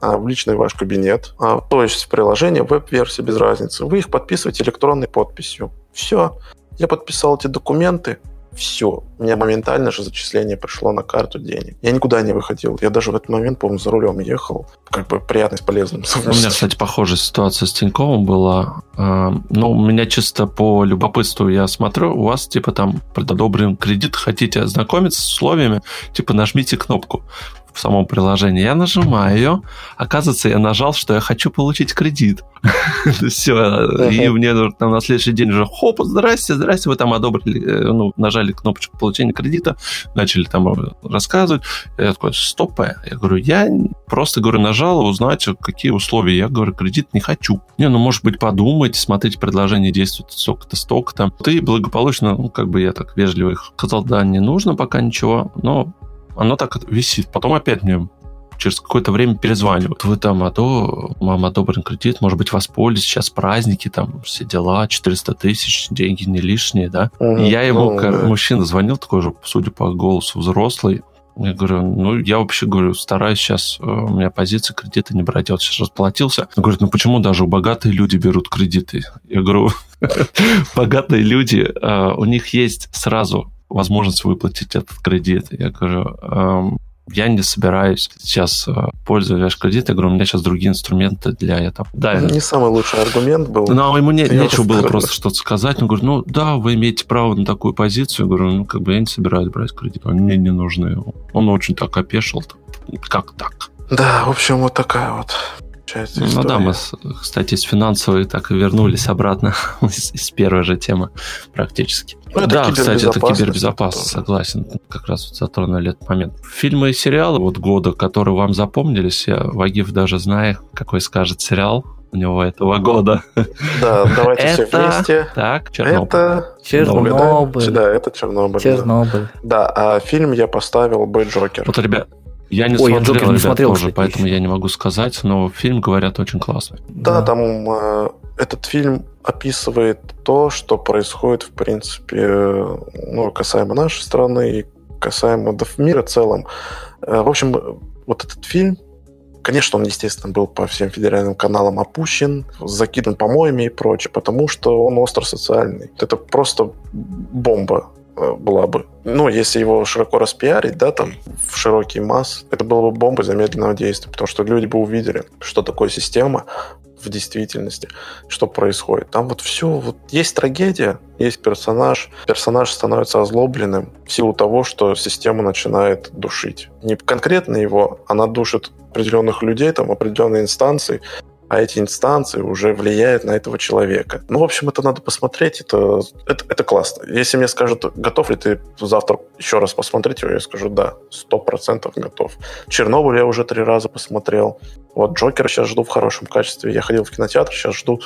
в личный ваш кабинет, а, то есть в приложение, веб-версии, без разницы. Вы их подписываете электронной подписью. Все. Я подписал эти документы, все. У меня моментально же зачисление пришло на карту денег. Я никуда не выходил. Я даже в этот момент, по-моему, за рулем ехал. Как бы приятно с полезным. У меня, кстати, похожая ситуация с Тиньковым была. А, ну, у меня чисто по любопытству я смотрю, у вас, типа, там предодобрен кредит, хотите ознакомиться с условиями, типа, нажмите кнопку в самом приложении. Я нажимаю ее. Оказывается, я нажал, что я хочу получить кредит. Все. И мне там на следующий день уже хоп, здрасте, здрасте, вы там одобрили, э, ну, нажали кнопочку получения кредита, начали там рассказывать. Я такой, стоп, я говорю, я просто, говорю, нажал узнать, какие условия. Я говорю, кредит не хочу. Не, ну, может быть, подумать, смотреть предложение действует столько-то, столько-то. Ты благополучно, ну, как бы я так вежливо их сказал, да, не нужно пока ничего, но оно так висит. Потом опять мне через какое-то время перезванивают. Вы там, а то мама одобрен кредит, может быть, воспользуйтесь, сейчас праздники, там все дела, 400 тысяч, деньги не лишние, да. Угу. И я ему, ну, мужчина звонил, такой же, судя по голосу, взрослый, я говорю, ну, я вообще, говорю, стараюсь сейчас, э, у меня позиция кредита не брать, я вот сейчас расплатился. Он говорит, ну, почему даже богатые люди берут кредиты? Я говорю, богатые люди, э, у них есть сразу возможность выплатить этот кредит. Я говорю, эм, я не собираюсь сейчас э, пользоваться ваш кредит. Я говорю, у меня сейчас другие инструменты для этого. Да, не самый лучший аргумент был. Но ему не, нечего было просто что-то сказать. Он говорит, ну да, вы имеете право на такую позицию. Я говорю, ну как бы я не собираюсь брать кредит, они мне не нужны. Он очень так опешил. Как так? Да, в общем, вот такая вот получается. История. Ну да, мы, кстати, с финансовой так и вернулись обратно из, из первой же темы практически. Ну, да, кстати, это кибербезопасность, согласен. Как раз вот затронули этот момент. Фильмы и сериалы вот года, которые вам запомнились, я Вагив даже знаю, какой скажет сериал у него этого года. Да, давайте это... все вместе. Так, Чернобыль. Это Чернобыль. Да, это Чернобыль. Чернобыль. Да, а фильм я поставил бы Джокер. Вот, ребят, я не Ой, смотрел, я не ребят, смотрел тоже, поэтому я не могу сказать, но фильм, говорят, очень классный. Да, да. там э, этот фильм описывает то, что происходит, в принципе, ну, касаемо нашей страны и касаемо да, мира в целом. Э, в общем, вот этот фильм, конечно, он, естественно, был по всем федеральным каналам опущен, закидан помоями и прочее, потому что он остро социальный. Это просто бомба Э, была бы. Ну, если его широко распиарить, да, там, в широкий масс, это было бы бомба замедленного действия, потому что люди бы увидели, что такое система в действительности, что происходит. Там вот все, вот есть трагедия, есть персонаж, персонаж становится озлобленным в силу того, что система начинает душить. Не конкретно его, она душит определенных людей, там, определенные инстанции, а эти инстанции уже влияют на этого человека. Ну, в общем, это надо посмотреть, это, это, это классно. Если мне скажут, готов ли ты завтра еще раз посмотреть его, я скажу, да, сто процентов готов. Чернобыль я уже три раза посмотрел. Вот Джокера сейчас жду в хорошем качестве. Я ходил в кинотеатр, сейчас жду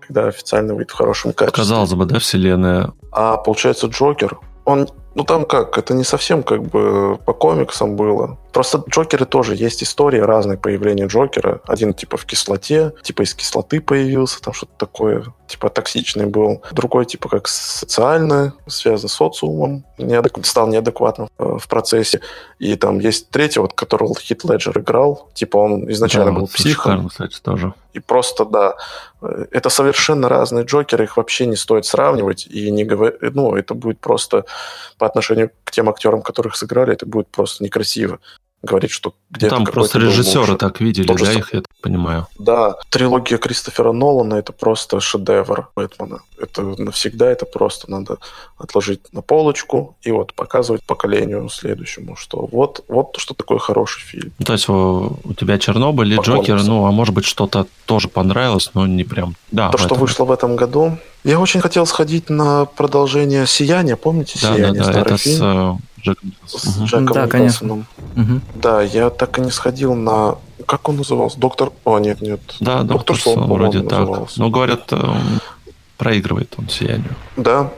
когда официально выйдет в хорошем качестве. Казалось бы, да, вселенная. А получается Джокер, он, ну там как, это не совсем как бы по комиксам было. Просто Джокеры тоже есть истории разные появления Джокера. Один типа в кислоте, типа из кислоты появился, там что-то такое, типа токсичный был. Другой типа как социально, связан с социумом, неадек... стал неадекватным э, в процессе. И там есть третий, вот которого Хит Леджер играл. Типа он изначально да, был психом. кстати, тоже. И просто, да, э, это совершенно разные Джокеры, их вообще не стоит сравнивать. И не говорить, ну, это будет просто по отношению к тем актерам, которых сыграли, это будет просто некрасиво говорить, что где-то... Там просто режиссеры так видели, да, их, я так понимаю. Да, трилогия Кристофера Нолана – это просто шедевр Бэтмена. Это навсегда, это просто надо отложить на полочку и вот показывать поколению следующему, что вот, вот что такое хороший фильм. То есть у, тебя Чернобыль и Джокер, ну, а может быть что-то тоже понравилось, но не прям... Да, То, что этом... вышло в этом году. Я очень хотел сходить на продолжение «Сияния», помните да, «Сияние», да, да, это фильм? с э, Джеком С угу. Джеком да, конечно. Угу. Да, я так и не сходил на... Как он назывался? Доктор... О, нет, нет. Да, доктор, доктор Сон, вроде так. Назывался. Но говорят, э, проигрывает он сиянию. Да,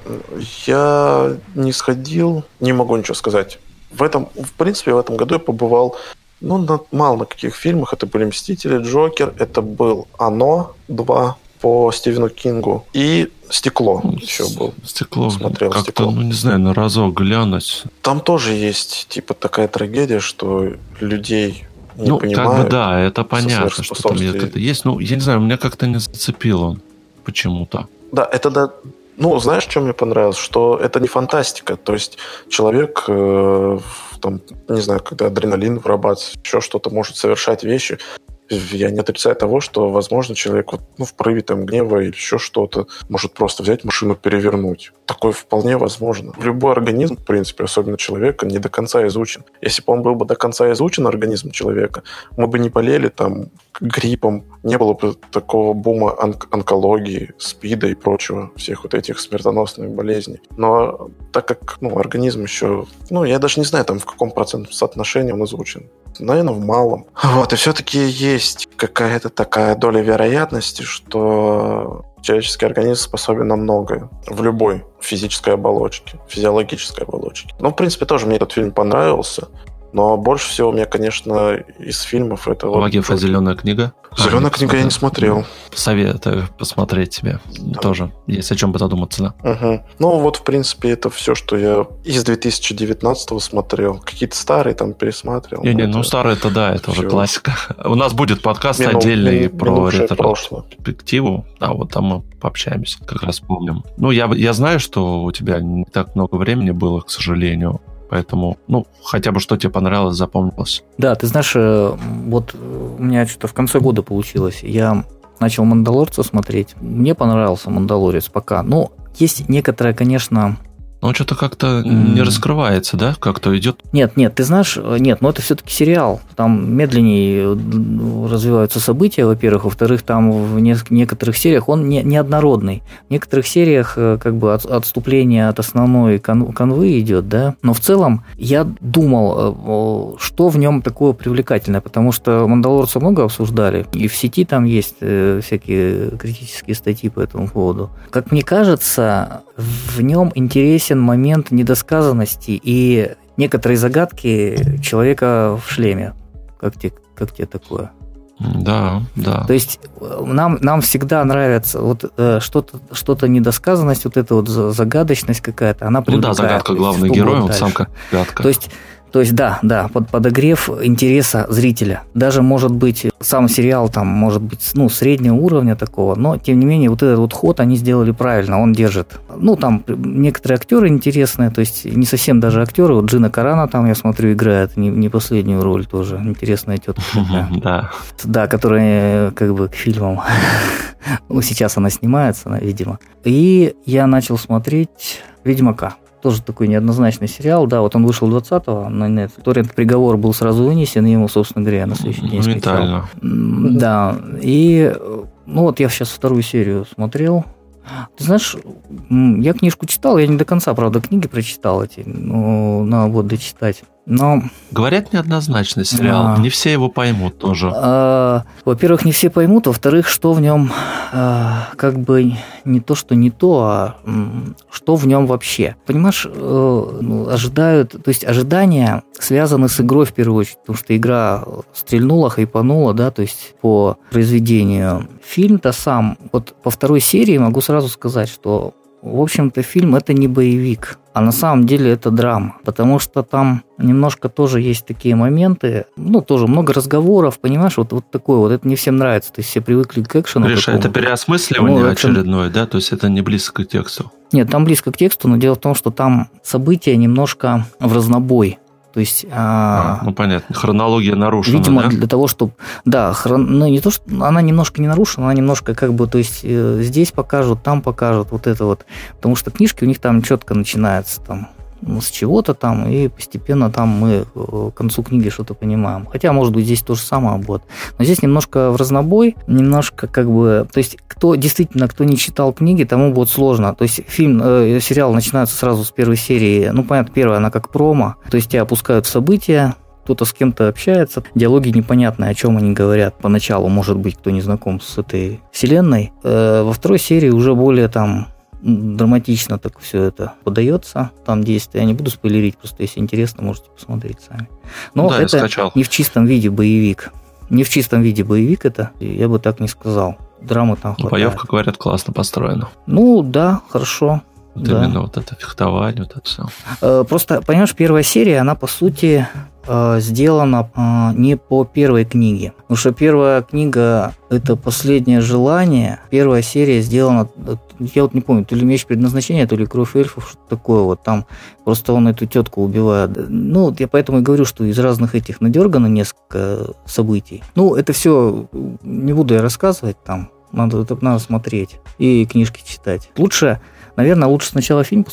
я не сходил, не могу ничего сказать. В этом, в принципе, в этом году я побывал ну, на, мало на каких фильмах. Это были «Мстители», «Джокер», это был «Оно» 2, по Стивену Кингу. И «Стекло» еще был. «Стекло» смотрел. Как-то, «Стекло». ну, не знаю, на разок глянуть. Там тоже есть, типа, такая трагедия, что людей не ну, понимают. как бы да, это понятно, что там это есть. Ну, я не знаю, меня как-то не зацепил он почему-то. Да, это да, Ну, знаешь, что мне понравилось? Что это не фантастика. То есть человек, э, там, не знаю, когда адреналин вырабатывает, еще что-то может совершать вещи, я не отрицаю того, что, возможно, человек вот, ну, в порыве там, гнева или еще что-то может просто взять машину, перевернуть. Такое вполне возможно. Любой организм, в принципе, особенно человека, не до конца изучен. Если бы он был бы до конца изучен, организм человека, мы бы не болели там гриппом, не было бы такого бума онк- онкологии, спида и прочего, всех вот этих смертоносных болезней. Но так как ну, организм еще, ну, я даже не знаю, там в каком процентном соотношении он изучен. Наверное, в малом. Вот, и все-таки есть какая-то такая доля вероятности, что человеческий организм способен на многое в любой физической оболочке, физиологической оболочке. Ну, в принципе, тоже мне этот фильм понравился. Но больше всего мне, конечно, из фильмов это... Вагифа вот... «Зеленая книга». «Зеленая а, книга» я не смотрел. Советую посмотреть тебе. Да. Тоже есть о чем бы задуматься, да. Угу. Ну, вот, в принципе, это все, что я из 2019 смотрел. Какие-то старые там пересматривал. Не-не, ну, старые это да, это все. уже классика. У нас будет подкаст Мину, отдельный мину, про ретро-перспективу. Да, вот там мы пообщаемся, как раз помним. Ну, я, я знаю, что у тебя не так много времени было, к сожалению. Поэтому, ну, хотя бы что тебе понравилось, запомнилось. Да, ты знаешь, э, вот у меня что-то в конце года получилось. Я начал «Мандалорца» смотреть. Мне понравился «Мандалорец» пока. Но есть некоторая, конечно, но он что-то как-то mm. не раскрывается, да? Как-то идет. Нет, нет, ты знаешь, э, нет, но это все-таки сериал. Там медленнее э, развиваются события, во-первых. Во-вторых, там в некоторых сериях он не, неоднородный. В некоторых сериях э, как бы от, отступление от основной кон, конвы идет, да. Но в целом я думал, что в нем такое привлекательное, потому что Мандалорца много обсуждали, и в сети там есть всякие критические статьи по этому поводу. Как мне кажется, в нем интересен интересен момент недосказанности и некоторые загадки человека в шлеме. Как тебе, как тебе такое? Да, да. То есть э, нам, нам всегда нравится вот э, что-то, что-то недосказанность, вот эта вот загадочность какая-то, она привлекает. Ну да, загадка главный герой, вот самка загадка. То есть то есть, да, да, под подогрев интереса зрителя. Даже, может быть, сам сериал там, может быть, ну, среднего уровня такого, но, тем не менее, вот этот вот ход они сделали правильно, он держит. Ну, там некоторые актеры интересные, то есть, не совсем даже актеры, вот Джина Карана там, я смотрю, играет не, не последнюю роль тоже, интересная тетка. Да. Да, которая как бы к фильмам, ну, сейчас она снимается, видимо. И я начал смотреть «Ведьмака». Тоже такой неоднозначный сериал. Да, вот он вышел 20-го на Netflix. Торрент приговор был сразу вынесен, и ему, собственно говоря, на следующий день Моментально. Да. И ну вот я сейчас вторую серию смотрел. Ты знаешь, я книжку читал, я не до конца, правда, книги прочитал эти, но надо вот дочитать. Но... Говорят, неоднозначный сериал. А... Не все его поймут тоже. А... Во-первых, не все поймут. Во-вторых, что в нем а... как бы не то, что не то, а что в нем вообще. Понимаешь, э, ну, ожидают... То есть ожидания связаны с игрой в первую очередь, потому что игра стрельнула, хайпанула, да, то есть по произведению. Фильм-то сам, вот по второй серии могу сразу сказать, что в общем-то, фильм это не боевик, а на самом деле это драма, потому что там немножко тоже есть такие моменты, ну, тоже много разговоров, понимаешь, вот, вот такое вот, это не всем нравится, то есть все привыкли к экшену. Гриша, это переосмысливание ну, очередное, да, то есть это не близко к тексту? Нет, там близко к тексту, но дело в том, что там события немножко в разнобой. То есть, а, а, ну понятно, хронология нарушена. Видимо, да? для того, чтобы, да, хрон, ну не то, что она немножко не нарушена, она немножко как бы, то есть э, здесь покажут, там покажут, вот это вот, потому что книжки у них там четко начинаются там с чего-то там, и постепенно там мы э, к концу книги что-то понимаем. Хотя, может быть, здесь то же самое будет. Но здесь немножко в разнобой, немножко как бы... То есть, кто действительно, кто не читал книги, тому будет сложно. То есть, фильм, э, сериал начинается сразу с первой серии. Ну, понятно, первая, она как промо. То есть, тебя опускают в события, кто-то с кем-то общается, диалоги непонятные, о чем они говорят поначалу, может быть, кто не знаком с этой вселенной. Э, во второй серии уже более там драматично так все это подается, там действие. Я не буду спойлерить, просто если интересно, можете посмотреть сами. Но да, это не в чистом виде боевик. Не в чистом виде боевик это, я бы так не сказал. Драмы там хватает. Боевка, говорят, классно построена. Ну, да, хорошо. Вот да. именно вот это фехтование, вот это все. Э, просто, понимаешь, первая серия, она, по сути, э, сделана э, не по первой книге. Потому что первая книга – это «Последнее желание». Первая серия сделана, я вот не помню, то ли «Меч предназначения», то ли «Кровь эльфов», что такое вот. Там просто он эту тетку убивает. Ну, я поэтому и говорю, что из разных этих надергано несколько событий. Ну, это все не буду я рассказывать там. Надо, это надо смотреть и книжки читать. Лучше, наверное, лучше сначала фильм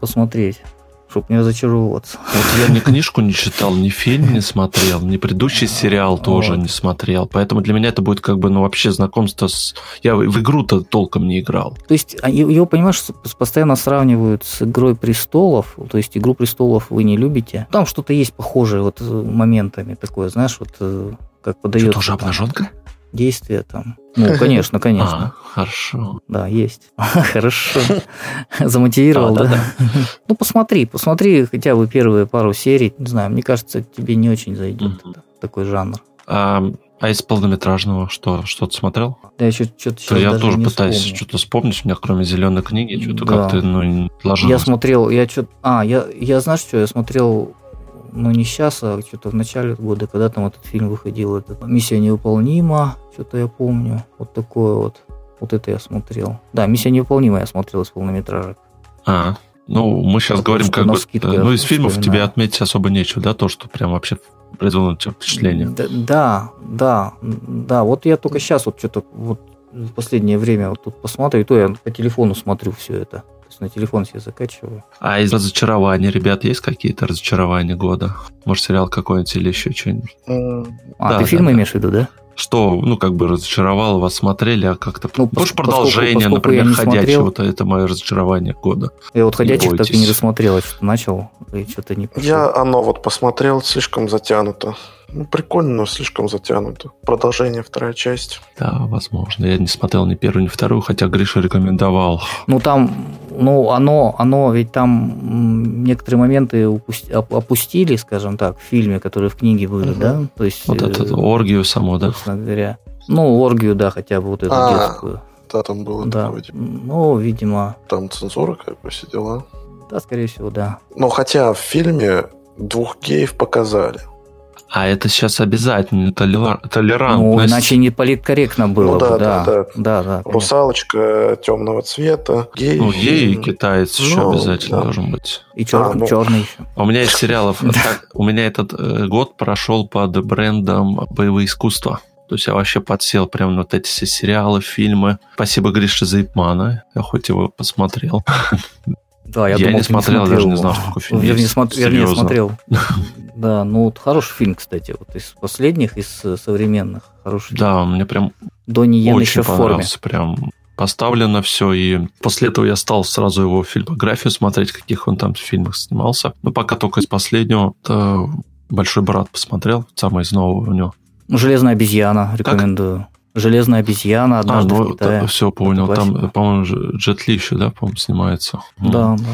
посмотреть, чтобы не разочаровываться. Вот я ни книжку не читал, ни фильм не смотрел, ни предыдущий сериал тоже не смотрел. Поэтому для меня это будет как бы, ну, вообще знакомство с... Я в игру-то толком не играл. То есть а, его, понимаешь, постоянно сравнивают с «Игрой престолов», то есть «Игру престолов» вы не любите. Там что-то есть похожее вот моментами такое, знаешь, вот э, как подается. Что, тоже обнаженка? Действия там. Ну, конечно, конечно. А, хорошо. Да, есть. Хорошо. Замотивировал, да? Ну, посмотри, посмотри хотя бы первые пару серий. Не знаю, мне кажется, тебе не очень зайдет такой жанр. А, а из полнометражного что? Что-то смотрел? Да, я что-то сейчас Я тоже пытаюсь что-то вспомнить. У меня кроме зеленой книги что-то как-то ну, не ложилось. Я смотрел, я что-то... А, я, я знаешь что, я смотрел ну не сейчас, а что-то в начале года, когда там этот фильм выходил, этот «Миссия невыполнима», что-то я помню, вот такое вот, вот это я смотрел. Да, «Миссия невыполнима» я смотрел из полнометражек. А, ну, мы сейчас Потому говорим, как бы, ну, из фильмов вспоминаю. тебе отметить особо нечего, да, то, что прям вообще произвело на тебя впечатление. Да, да, да, да, вот я только сейчас вот что-то вот в последнее время вот тут посмотрю, и то я по телефону смотрю все это на телефон себе закачиваю. А из разочарований, ребят, есть какие-то разочарования года? Может, сериал какой-нибудь или еще что-нибудь? А, да, ты да, фильмы да. имеешь в виду, да? Что, ну, как бы разочаровало вас, смотрели, а как-то... Ну, Может, продолжение, поскольку например, «Ходячего», это мое разочарование года. Я вот «Ходячих» так и не досмотрел, что-то начал, и что-то не пошло. Я оно вот посмотрел, слишком затянуто. Ну, прикольно, но слишком затянуто. Продолжение, вторая часть. Да, возможно. Я не смотрел ни первую, ни вторую, хотя Гриша рекомендовал. Ну, там, ну, оно, оно ведь там некоторые моменты упусти, опустили, скажем так, в фильме, которые в книге были, угу. да? То есть... Вот эту э, оргию саму, да? говоря. Ну, оргию, да, хотя бы вот эту а, детскую. Да, там было. Да. Вроде. Ну, видимо. Там цензура, как бы, все дела. Да, скорее всего, да. Но хотя в фильме двух геев показали. А это сейчас обязательно толерантность. Ну, иначе не политкорректно было ну, да, бы, да. Да, да. да, Русалочка темного цвета, гей. Ну, гей и китаец ну, еще обязательно да. должен быть. И чер... а, ну... черный еще. У меня из сериалов, у меня этот э, год прошел под брендом боевые искусства. То есть я вообще подсел прям на вот эти все сериалы, фильмы. Спасибо Грише за Ипмана. Я хоть его посмотрел. Да, я, я думал, не смотрел, не даже не знал, что такой фильм я есть. Я не смотрел. Да, ну вот хороший фильм, кстати, вот из последних, из э, современных. Хороший Да, мне прям Донни Йен очень еще в форме. Прям поставлено все, и после этого я стал сразу его фильмографию смотреть, каких он там в фильмах снимался. Но пока только из последнего, это «Большой брат» посмотрел, самое из нового у него. «Железная обезьяна» рекомендую. Как? Железная обезьяна, однажды а, ну, в Китае. Все, понял. Там, по-моему, Джет Ли еще, да, по-моему, снимается. Да, да.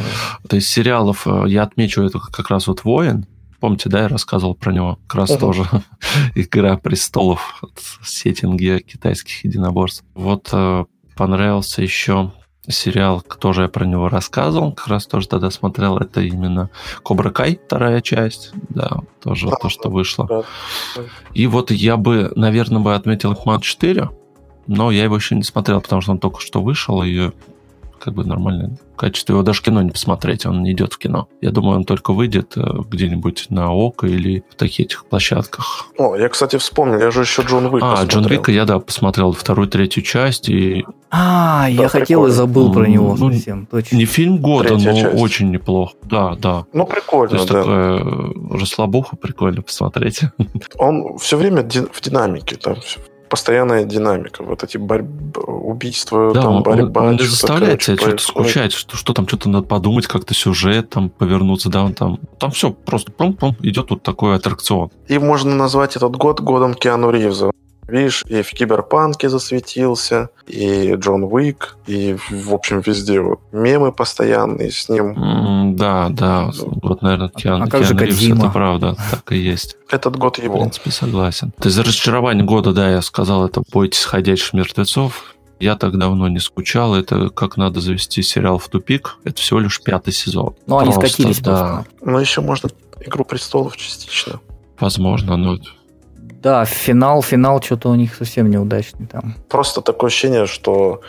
То есть сериалов э, я отмечу это как раз вот «Воин», Помните, да, я рассказывал про него? Как раз uh-huh. тоже «Игра престолов» от сеттинги китайских единоборств. Вот э, понравился еще сериал, тоже я про него рассказывал, как раз тоже тогда смотрел, это именно Кобра Кай, вторая часть, да, тоже да, то, что вышло. Да. И вот я бы, наверное, бы отметил Хман 4, но я его еще не смотрел, потому что он только что вышел, и как бы нормально качестве его даже кино не посмотреть, он не идет в кино. Я думаю, он только выйдет э, где-нибудь на ОКО или в таких этих площадках. О, я, кстати, вспомнил, я же еще Джон Уик А, посмотрел. Джон Уика я, да, посмотрел вторую, третью часть и... А, да, я хотел и забыл про него ну, совсем, точно. Не фильм года, Третья но часть. очень неплохо. Да, да. Ну, прикольно, То есть да. такая э, расслабуха, прикольно посмотреть. Он все время в динамике, там постоянная динамика, вот эти борь... убийства, да, там, борьба. Он, он заставляет тебя что-то скучать, что, что там что-то надо подумать, как-то сюжет там повернуться, да, он там, там все просто пром-пром идет вот такой аттракцион. И можно назвать этот год годом Киану Ривза. Видишь, и в Киберпанке засветился, и Джон Уик, и, в общем, везде вот мемы постоянные с ним. Mm, да, да, вот, наверное, Киану, а как Киану Ривз, это правда, так и есть. Этот год его. В принципе, согласен. То есть за разочарование года, да, я сказал, это «Бойтесь ходячих мертвецов», я так давно не скучал. Это как надо завести сериал в тупик. Это всего лишь пятый сезон. Ну, они скатились да. просто. Ну, еще можно «Игру престолов» частично. Возможно, но... Да, финал, финал что-то у них совсем неудачный там. Просто такое ощущение, что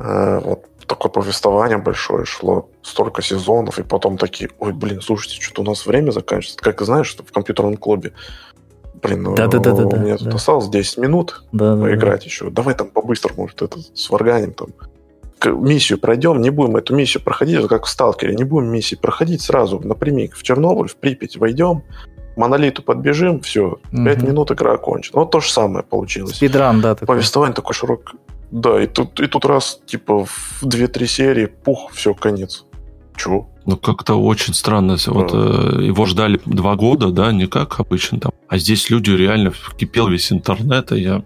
э, вот такое повествование большое шло, столько сезонов, и потом такие, ой, блин, слушайте, что-то у нас время заканчивается. Как знаешь, что в компьютерном клубе, блин, да, да, да, да, у меня да, тут да. осталось 10 минут Да, да, поиграть еще. Давай там по-быстрому может, это, сварганим там. К- Миссию пройдем, не будем эту миссию проходить, как в Сталкере, не будем миссии проходить сразу напрямик в Чернобыль, в Припять войдем, монолиту подбежим, все, Мгм. 5 минут игра окончена. Вот то же самое получилось. Спидран, да, такой. Повествование такое широкое. Да, и тут, и тут раз, типа, в 2-3 серии, пух, все, конец. Чё? Ну, как-то очень странно. Вот э, его ждали два года, да, не как обычно там. А здесь люди реально кипел весь интернет, и я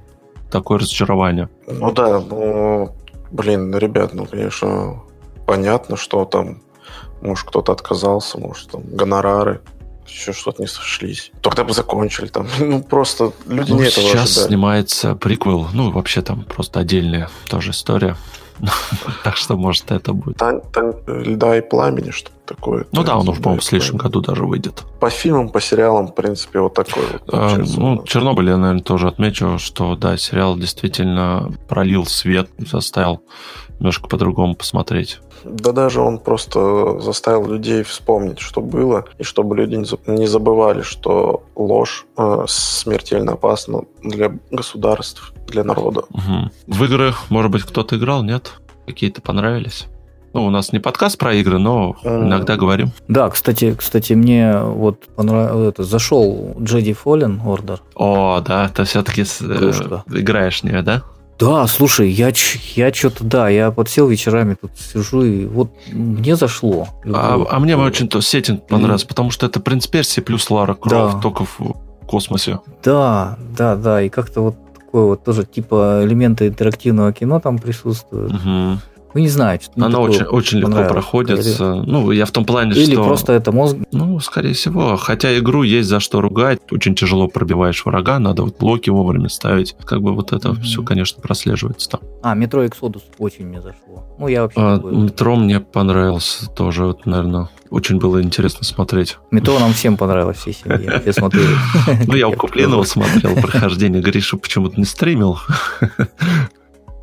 такое разочарование. Ну да, ну, блин, ребят, ну, конечно, понятно, что там, может, кто-то отказался, может, там, гонорары, еще что-то не сошлись. Тогда бы закончили там. Ну, просто люди Ну, не этого сейчас ожидали. снимается приквел, ну, вообще там просто отдельная тоже история. Так что, может, это будет. Тань, Тань, льда и пламени, что такое. Ну да, он, Тань, по-моему, в следующем году даже выйдет. По фильмам, по сериалам, в принципе, вот такой вот. А. Ну, Чернобыль я, наверное, тоже отмечу, что, да, сериал действительно пролил свет, заставил немножко по-другому посмотреть. Да даже он просто заставил людей вспомнить, что было, и чтобы люди не за- не забывали, что ложь э, смертельно опасна для государств, для народа. Мгм. В игры, может быть, кто-то играл, нет? Какие-то понравились? Ну, у нас не подкаст про игры, но М. иногда говорим. Да, кстати, кстати, мне вот понрав- это, зашел Jedi Fallen Order. О, да, ты все-таки Кружка. играешь в нее, да? Да, слушай, я, я что-то, да, я подсел вечерами, тут сижу, и вот мне зашло. А, Люблю. а мне очень то сеттинг понравился, потому что это принц Персии плюс Лара Крофт, только в космосе. Да, да, да, и как-то вот такое вот тоже типа элементы интерактивного кино там присутствуют. Мгм. Ну, не знаю, что Она очень, очень легко понравилось. проходится. Ну, я в том плане, Или что... просто это мозг. Ну, скорее всего. Хотя игру есть за что ругать. Очень тяжело пробиваешь врага, надо вот блоки вовремя ставить. Как бы вот это Мгм. все, конечно, прослеживается там. А, метро Exodus очень мне зашло. Ну, я вообще А, метро мне понравился тоже, вот, наверное. Очень было интересно смотреть. Метро нам всем понравилось, всей семье. Все смотрели. Ну, я у Куплинова смотрел прохождение. Гриша почему-то не стримил.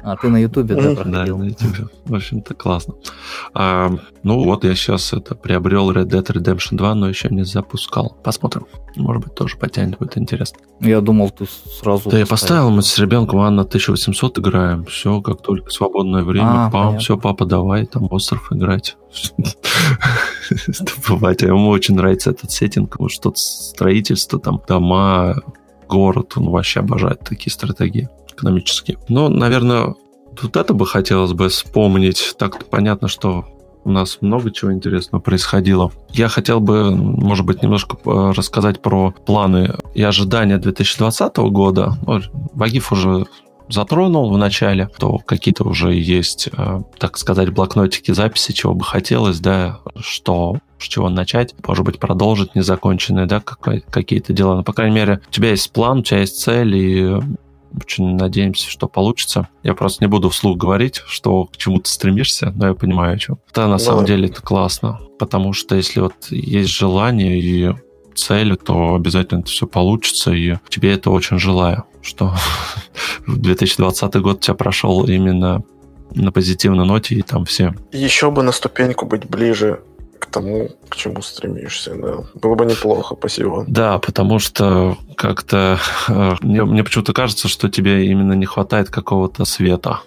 А, ты на Ютубе, да, Мгм. Да, проходил? на YouTube. В общем-то, классно. А, ну, вот я сейчас это приобрел Red Dead Redemption 2, но еще не запускал. Посмотрим. Может быть, тоже потянет, будет интересно. Я думал, ты сразу... Да я поставил, мы с ребенком Анна 1800 играем. Все, как только свободное время. А, пам, понятно. все, папа, давай там остров играть. Бывает, ему очень нравится этот сеттинг, вот что-то строительство, там, дома, город, он вообще обожает такие стратегии экономические. Но, наверное, вот это бы хотелось бы вспомнить. Так понятно, что у нас много чего интересного происходило. Я хотел бы, может быть, немножко э, рассказать про планы и ожидания 2020 года. Ну, Вагиф уже затронул в начале, то какие-то уже есть, э, так сказать, блокнотики записи, чего бы хотелось, да, что с чего начать, может быть, продолжить незаконченные, да, какие-то дела. Но, по крайней мере, у тебя есть план, у тебя есть цель, и очень надеемся, что получится. Я просто не буду вслух говорить, что к чему ты стремишься, но я понимаю, о чем. Да, на Ну самом да. деле это классно, потому что если вот есть желание и цели, то обязательно это все получится, и тебе это очень желаю, что 2020 год тебя прошел именно на позитивной ноте, и там все Еще бы на ступеньку быть ближе тому, к чему стремишься, да. Было бы неплохо, спасибо. Да, потому что как-то э, мне, мне почему-то кажется, что тебе именно не хватает какого-то света.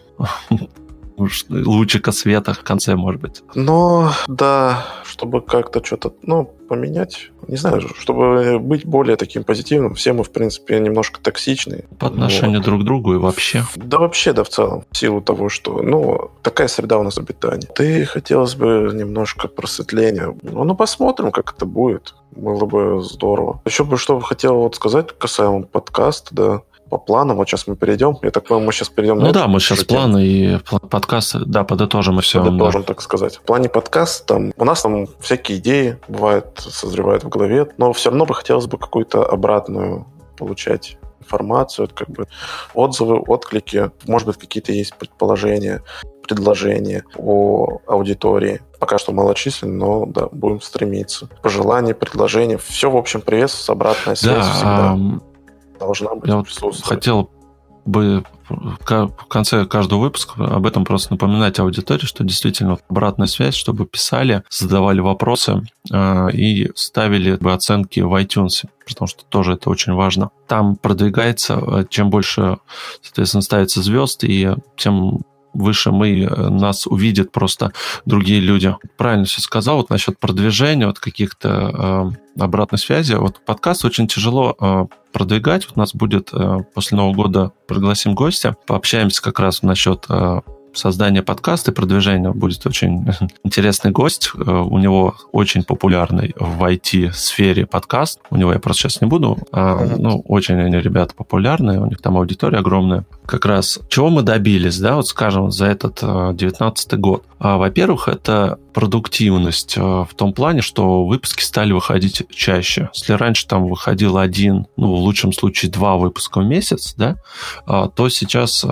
Уж Лучика света в конце, может быть. Но, да, чтобы как-то что-то, ну, поменять, не знаю, чтобы быть более таким позитивным, все мы, в принципе, немножко токсичны. По отношению друг к другу и вообще. Да вообще, да, в целом, в силу того, что, ну, такая среда у нас обитания. Ты хотелось бы немножко просветления. Ну, ну, посмотрим, как это будет. Было бы здорово. Еще бы что хотел вот сказать касаемо подкаста, да, по планам. Вот сейчас мы перейдем. Я так понимаю, мы сейчас перейдем Ну да, мы сейчас тему. планы и подкасты, да, подытожим и все. Подытожим, так сказать. В плане подкаста там у нас там всякие идеи бывают, созревают в голове, но все равно бы хотелось бы какую-то обратную получать информацию, как бы отзывы, отклики, может быть, какие-то есть предположения, предложения о аудитории. пока что малочисленны, но да, будем стремиться. Пожелания, предложения, все, в общем, приветствуется, обратная связь да, всегда должна быть. Я вот хотел бы в конце каждого выпуска об этом просто напоминать аудитории, что действительно обратная связь, чтобы писали, задавали вопросы э, и ставили бы оценки в iTunes, потому что тоже это очень важно. Там продвигается, э, чем больше, соответственно, ставится звезд, и тем выше мы, э, нас увидят просто другие люди. Правильно все сказал, вот насчет продвижения, вот каких-то э, обратной связи. Вот подкаст очень тяжело э, продвигать. Вот у нас будет э, после Нового года пригласим гостя, пообщаемся как раз насчет э, создания подкаста и продвижения будет очень интересный гость. Э, у него очень популярный в IT-сфере подкаст. У него я просто сейчас не буду. А, ну, очень они ребята популярные, у них там аудитория огромная. Как раз чего мы добились, да, вот скажем, за этот 19 год. А, во-первых, это продуктивность в том плане, что выпуски стали выходить чаще. Если раньше там выходил один, ну, в лучшем случае два выпуска в месяц, да, а, то сейчас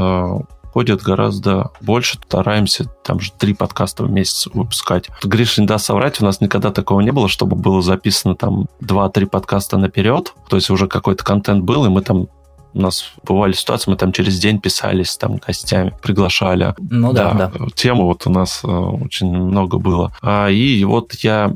ходят гораздо больше. Стараемся там же три подкаста в месяц выпускать. Гриша не даст соврать, у нас никогда такого не было, чтобы было записано там два-три подкаста наперед. То есть уже какой-то контент был, и мы там у нас бывали ситуации, мы там через день писались там гостями, приглашали. Ну да, да. да. Тему вот у нас э, очень много было. А, и вот я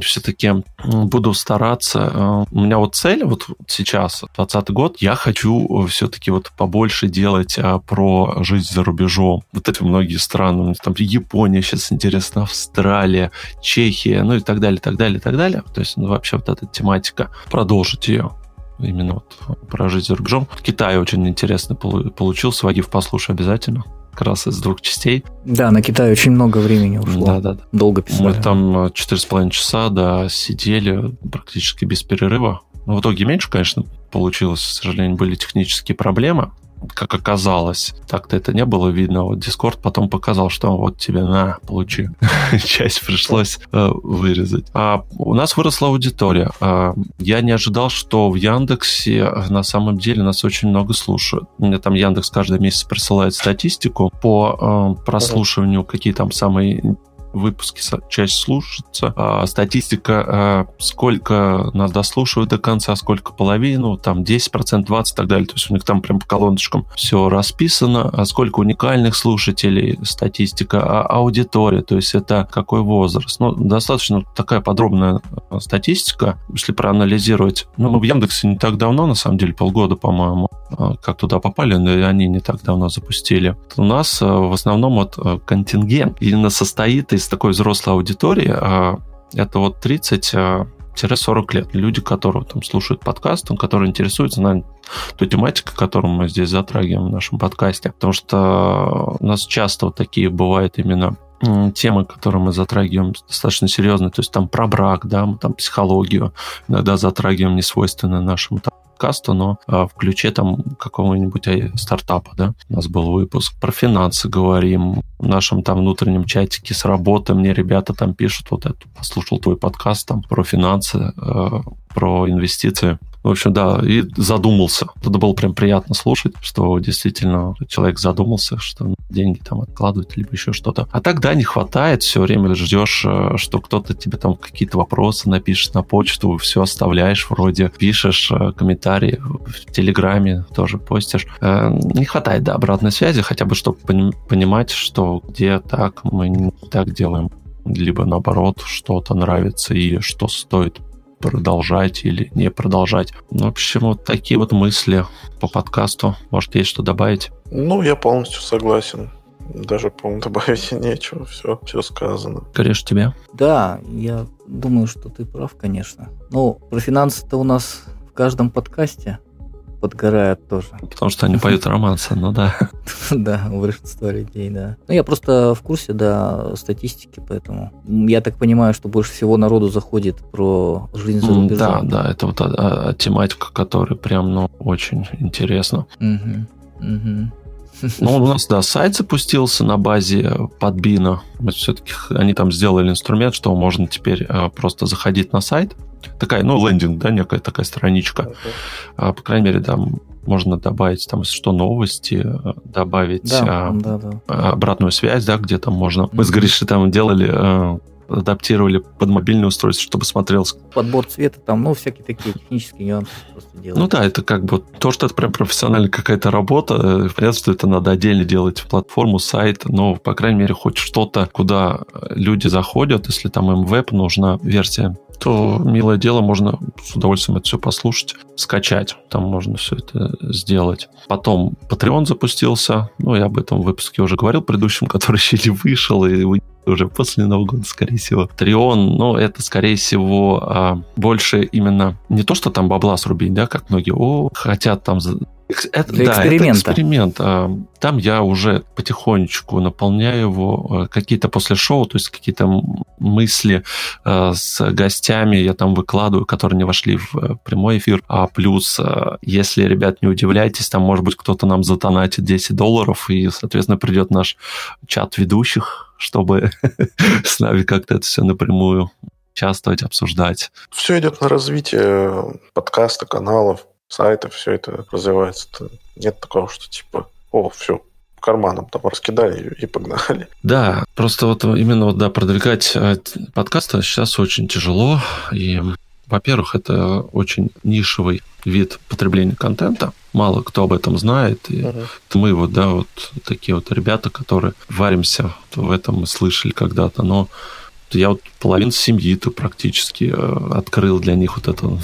все-таки буду стараться. Э, у меня вот цель вот сейчас, 20 год, я хочу все-таки вот побольше делать а, про жизнь за рубежом. Вот эти многие страны, там Япония сейчас интересно, Австралия, Чехия, ну и так далее, так далее, так далее. То есть ну, вообще вот эта тематика, продолжить ее именно вот про жизнь за рубежом. Китай очень интересно получился. Вагив, послушай обязательно. Как раз из двух частей. Да, на Китай очень много времени ушло. Да, да, да. Долго писали. Мы там четыре с половиной часа, да, сидели практически без перерыва. Ну, в итоге меньше, конечно, получилось. К сожалению, были технические проблемы как оказалось. Так-то это не было видно. Вот Discord потом показал, что вот тебе на, получи. Часть пришлось э, вырезать. А у нас выросла аудитория. А, я не ожидал, что в Яндексе э, на самом деле нас очень много слушают. Мне там Яндекс каждый месяц присылает статистику по э, прослушиванию, какие там самые выпуски часть слушается. А, статистика, а, сколько нас дослушивают до конца, сколько половину, там 10%, 20% и так далее. То есть у них там прям по колоночкам все расписано. А сколько уникальных слушателей, статистика, а аудитория, то есть это какой возраст. Ну, достаточно такая подробная а, статистика, если проанализировать. Ну, мы в Яндексе не так давно, на самом деле, полгода, по-моему, как туда попали, но они не так давно запустили. У нас в основном вот контингент именно состоит из такой взрослой аудитории, а, это вот 30 40 лет. Люди, которые там слушают подкаст, которые интересуются на той тематикой, которую мы здесь затрагиваем в нашем подкасте. Потому что у нас часто вот такие бывают именно темы, которые мы затрагиваем, достаточно серьезные. То есть там про брак, да, мы там психологию иногда затрагиваем, не свойственно нашему там, подкасту, но а, в ключе там какого-нибудь э, стартапа, да. У нас был выпуск про финансы говорим, в нашем там внутреннем чатике с работы мне ребята там пишут, вот это, послушал твой подкаст там про финансы, э, про инвестиции. В общем, да, и задумался. Это было прям приятно слушать, что действительно человек задумался, что деньги там откладывают, либо еще что-то. А тогда не хватает, все время ждешь, э, что кто-то тебе там какие-то вопросы напишет на почту, все оставляешь вроде, пишешь э, комментарии в Телеграме, тоже постишь. Э, не хватает, да, обратной связи, хотя бы, чтобы понимать, что где так мы не так делаем либо наоборот что-то нравится и что стоит продолжать или не продолжать. В общем, вот такие вот мысли по подкасту. Может, есть что добавить? Ну, я полностью согласен. Даже, по-моему, добавить нечего. Все, все сказано. Кореш, тебе? Да, я думаю, что ты прав, конечно. Ну, про финансы-то у нас в каждом подкасте подгорают тоже. Потому что они поют романсы, ну да. Да, у большинства людей, да. Ну, я просто в курсе, да, статистики, поэтому я так понимаю, что больше всего народу заходит про жизнь за рубежом. Да, да, это вот а, а, тематика, которая прям, ну, очень интересна. Ну, у нас, да, сайт запустился на базе подбина. Все-таки они там сделали инструмент, что можно теперь а, просто заходить на сайт, такая, ну, лендинг, да, некая такая страничка. Okay. А, по крайней мере, там можно добавить там, что новости, э, добавить да, а, да, да. обратную связь, да, где там можно. Мы с Гришей там делали, э, адаптировали под мобильное устройство, чтобы смотрелось. Подбор цвета там, ну, всякие такие технические нюансы просто делают. Ну да, это как бы то, что это прям профессиональная какая-то работа. Э, понятно, что это надо отдельно делать платформу, сайт, но, по крайней мере, хоть что-то, куда люди заходят, если там им веб нужна версия то милое дело, можно с удовольствием это все послушать, скачать. Там можно все это сделать. Потом Patreon запустился. Ну, я об этом в выпуске уже говорил, предыдущем, который еще не вышел, и вы уже после Нового года, скорее всего. Трион, ну, это, скорее всего, а, больше именно не то, что там бабла срубить, да, как многие, о, хотят там это, Для да, эксперимента. это эксперимент. А, там я уже потихонечку наполняю его а, какие-то после шоу, то есть какие-то мысли а, с гостями я там выкладываю, которые не вошли в э, прямой эфир. А плюс, если, ребят, не удивляйтесь, там, может быть, кто-то нам затонатит 10 долларов, и, соответственно, придет наш чат ведущих, чтобы с нами как-то это все напрямую участвовать, обсуждать. Все идет на развитие подкаста, каналов, сайты, все это развивается. Нет такого, что типа, о, все, карманом там раскидали и погнали. Да, просто вот именно вот, да, продвигать э, подкасты сейчас очень тяжело. И, во-первых, это очень нишевый вид потребления контента. Мало кто об этом знает. И uh-huh. мы вот, да, вот такие вот ребята, которые варимся в этом, мы слышали когда-то, но я вот половину семьи-то практически э, открыл для них вот это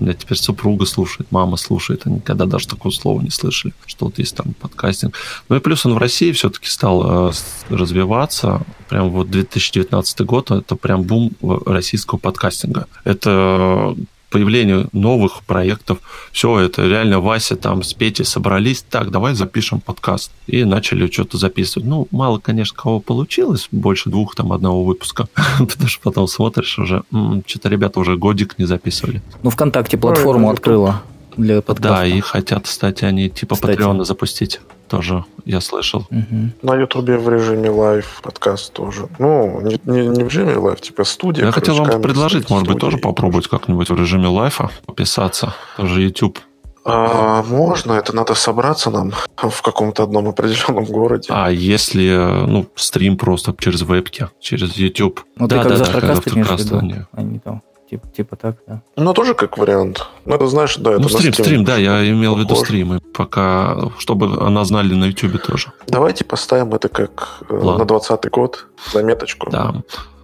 меня теперь супруга слушает, мама слушает, они никогда даже такого слова не слышали, что вот есть там подкастинг. Ну и плюс он в России все-таки стал э, развиваться. Прям вот 2019 год, это прям бум российского подкастинга. Это появлению новых проектов. Все это реально Вася там с Петей собрались. Так, давай запишем подкаст. И начали что-то записывать. Ну, мало, конечно, кого получилось. Больше двух там одного выпуска. Потому что потом смотришь уже, что-то ребята уже годик не записывали. Ну, ВКонтакте платформу открыла для подкаста. Да, и хотят, кстати, они типа Патреона запустить тоже я слышал. Угу. На Ютубе в режиме live подкаст тоже. Ну, не, не, не в режиме live, типа студия. Я хотел вам предложить, может быть, тоже попробовать как-нибудь в режиме live а пописаться. Тоже YouTube. А, можно, это надо собраться нам в каком-то одном определенном городе. А если, ну, стрим просто через вебки, через YouTube? Ну, да, ты как да, да, имеешь в виду, а не там. Типа, типа так, да. Ну, тоже как вариант. Ну, это знаешь, да, это Ну, стрим, стрим, да, я имел в виду стримы, пока, чтобы она знали на YouTube тоже. Давайте поставим это как э, Ладно. на 20 год, заметочку. Да.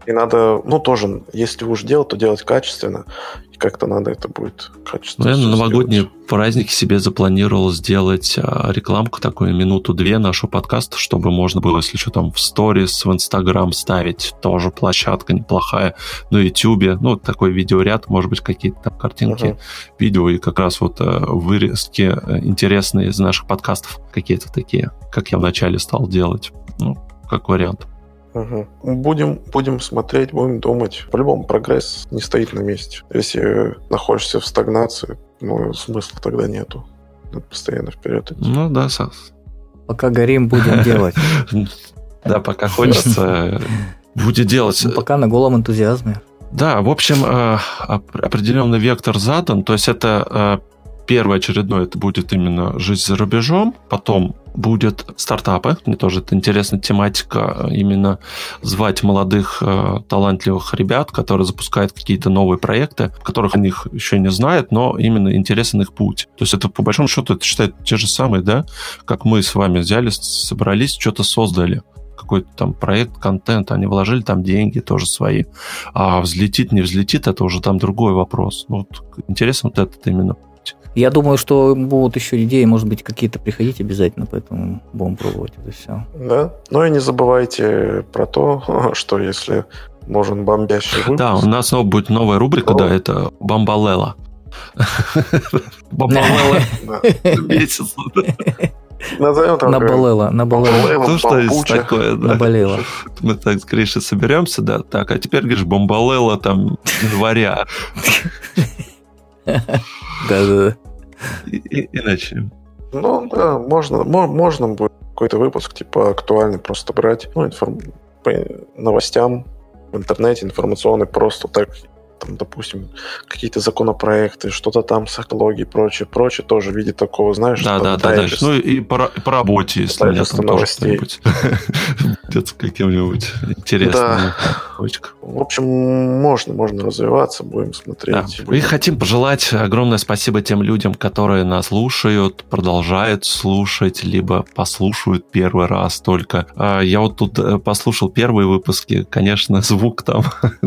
И надо, ну, тоже, если уж делать, то делать качественно. И как-то надо это будет качественно. Ну, я на новогодние сделать. праздники себе запланировал сделать а, рекламку такую минуту-две нашего подкаста, чтобы можно было, если что, там в сторис, в Инстаграм ставить. Тоже площадка неплохая. На Ютубе, ну, такой видеоряд, может быть, какие-то там картинки, uh-huh. видео и как раз вот э, вырезки э, интересные из наших подкастов какие-то такие, как я вначале стал делать. Ну, как вариант. Угу. Будем, будем смотреть, будем думать. По-любому прогресс не стоит на месте. Если находишься в стагнации, ну, смысла тогда нету. Надо постоянно вперед идти. Ну да, Сас. Пока горим, будем делать. Да, пока хочется, будет делать. Ну, пока на голом энтузиазме. Да, в общем, э, определенный вектор задан. То есть это Первый очередной это будет именно жизнь за рубежом, потом будет стартапы, мне тоже это интересная тематика, именно звать молодых э, талантливых ребят, которые запускают какие-то новые проекты, которых о них еще не знают, но именно интересен их путь. То есть это по большому счету это считает те же самые, да, как мы с вами взяли, собрались, что-то создали какой-то там проект, контент, они вложили там деньги тоже свои. А взлетит, не взлетит, это уже там другой вопрос. Вот интересно вот этот именно я думаю, что будут еще идеи, может быть, какие-то приходить обязательно, поэтому будем пробовать это все. Да. Ну и не забывайте про то, что если нужен бомбящий выпуск... Да, у нас снова будет новая рубрика, да, это Бомбалела. Бомбалела. Месяц. Назовем так. Наболело, наболело. Ну, что есть такое, да. Наболело. Мы так с Гришей соберемся, да, так, а теперь, говоришь, бомбалела там января. Да-да-да. Иначе. Ну, да, можно, можно будет какой-то выпуск, типа, актуальный, просто брать, ну, информ... по новостям в интернете, информационный, просто так там, допустим, какие-то законопроекты, что-то там с экологией, прочее, прочее, тоже в виде такого, знаешь, да, да, да, да. Ну и по, по работе, если меня там новостей. где-то каким-нибудь интересным. В общем, можно, можно развиваться, будем смотреть. И хотим пожелать огромное спасибо тем людям, которые нас слушают, продолжают слушать, либо послушают первый раз только. А, я вот тут э, послушал первые выпуски, конечно, звук там,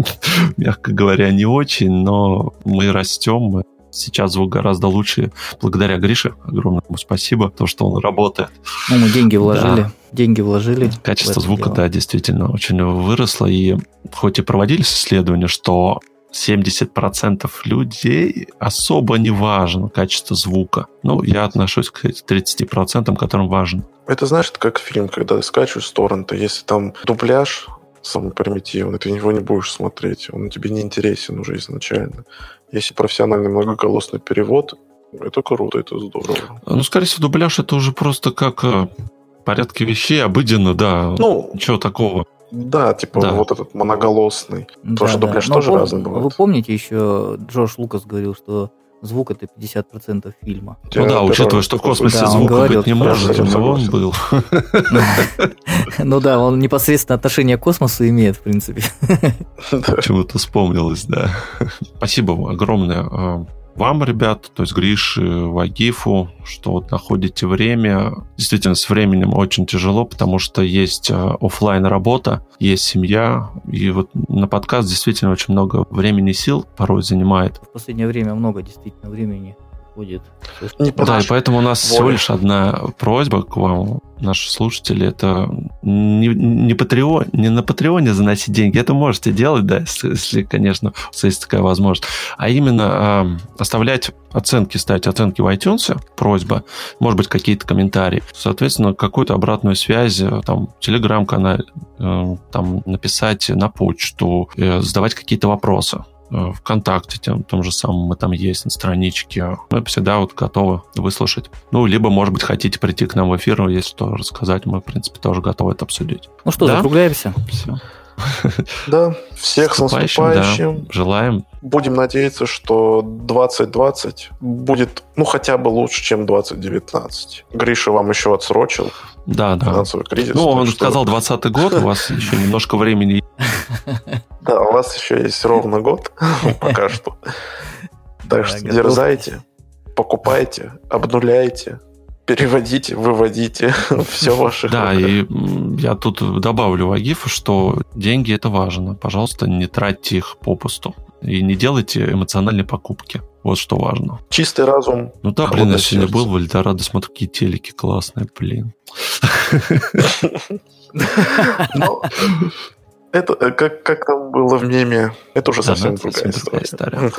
мягко говоря, не очень, но мы растем, мы Сейчас звук гораздо лучше благодаря Грише. Огромное ему спасибо, то, что он работает. Ну, мы деньги вложили. Да. Деньги вложили. Качество звука, дело. да, действительно очень выросло. И хоть и проводились исследования, что 70% людей особо не важно качество звука. Ну, я отношусь к 30%, которым важно. Это знаешь, это как фильм, когда ты скачиваешь с торрента, если там дубляж самый примитивный, ты его не будешь смотреть, он тебе не интересен уже изначально. Если профессиональный многоголосный перевод, это круто, это здорово. Ну, скорее всего, дубляж это уже просто как э, порядки вещей, обыденно, да. Ну, ничего такого. Да, типа да. вот этот моноголосный. Да, Тоже да. дубляж Но тоже пом- разный бывает. Вы помните еще, Джош Лукас говорил, что звук это 50% фильма. Ну да, учитывая, что в космосе да, звука говорил, быть не может, но он был. Ну да, он непосредственно отношение к космосу имеет, в принципе. Почему-то вспомнилось, да. Спасибо огромное а, вам, ребят, то есть Гриш, Вагифу, что вот находите время. Действительно, с временем очень тяжело, потому что есть э, офлайн работа, есть семья, и вот на подкаст действительно очень много времени и сил порой занимает. В последнее время много действительно времени будет. Не да, и поэтому у нас воля. всего лишь одна просьба к вам, наши слушатели, это не, не, патреон, не на Патреоне заносить деньги, это можете делать, да, если, если конечно, есть такая возможность, а именно э, оставлять оценки, ставить оценки в iTunes, просьба, может быть, какие-то комментарии, соответственно, какую-то обратную связь, э, там, телеграм-канал, э, там, написать на почту, э, задавать какие-то вопросы. Э, ВКонтакте, тем, том же самом мы там есть на страничке. Мы всегда вот готовы выслушать. Ну, либо, может быть, хотите прийти к нам в эфир, если что рассказать, мы, в принципе, тоже готовы это обсудить. Ну что, да? закругляемся? Все. Да, всех с наступающим. Да, желаем. Будем надеяться, что 2020 будет, ну, хотя бы лучше, чем 2019. Гриша вам еще отсрочил. Да, да. Финансовый кризис. Ну, он сказал 20 год, у вас еще немножко времени. Да, у вас еще есть ровно год, пока что. Так что дерзайте, покупайте, обнуляйте, переводите, выводите все ваше. Да, и я тут добавлю Вагифу, что деньги это важно. Пожалуйста, не тратьте их попусту. И не делайте эмоциональные покупки. Вот что важно. Чистый разум. Ну да, блин, я сегодня был в Эльдорадо, смотрю, какие телеки классные, блин. Ну, это э, как, как там было в меме, это уже совсем да, другая история. история.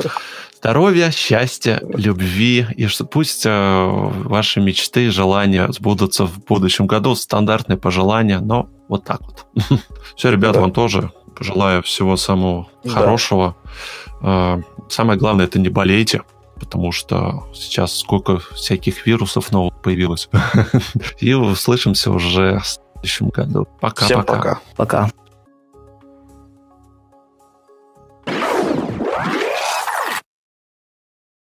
Здоровья, счастья, любви, и что пусть э, ваши мечты, желания сбудутся в будущем году. Стандартные пожелания, но вот так вот. Все, ребята, да. вам тоже желаю всего самого да. хорошего. Э, самое главное, это не болейте, потому что сейчас сколько всяких вирусов новых появилось. И услышимся уже в следующем году. Пока-пока. Всем пока. Пока.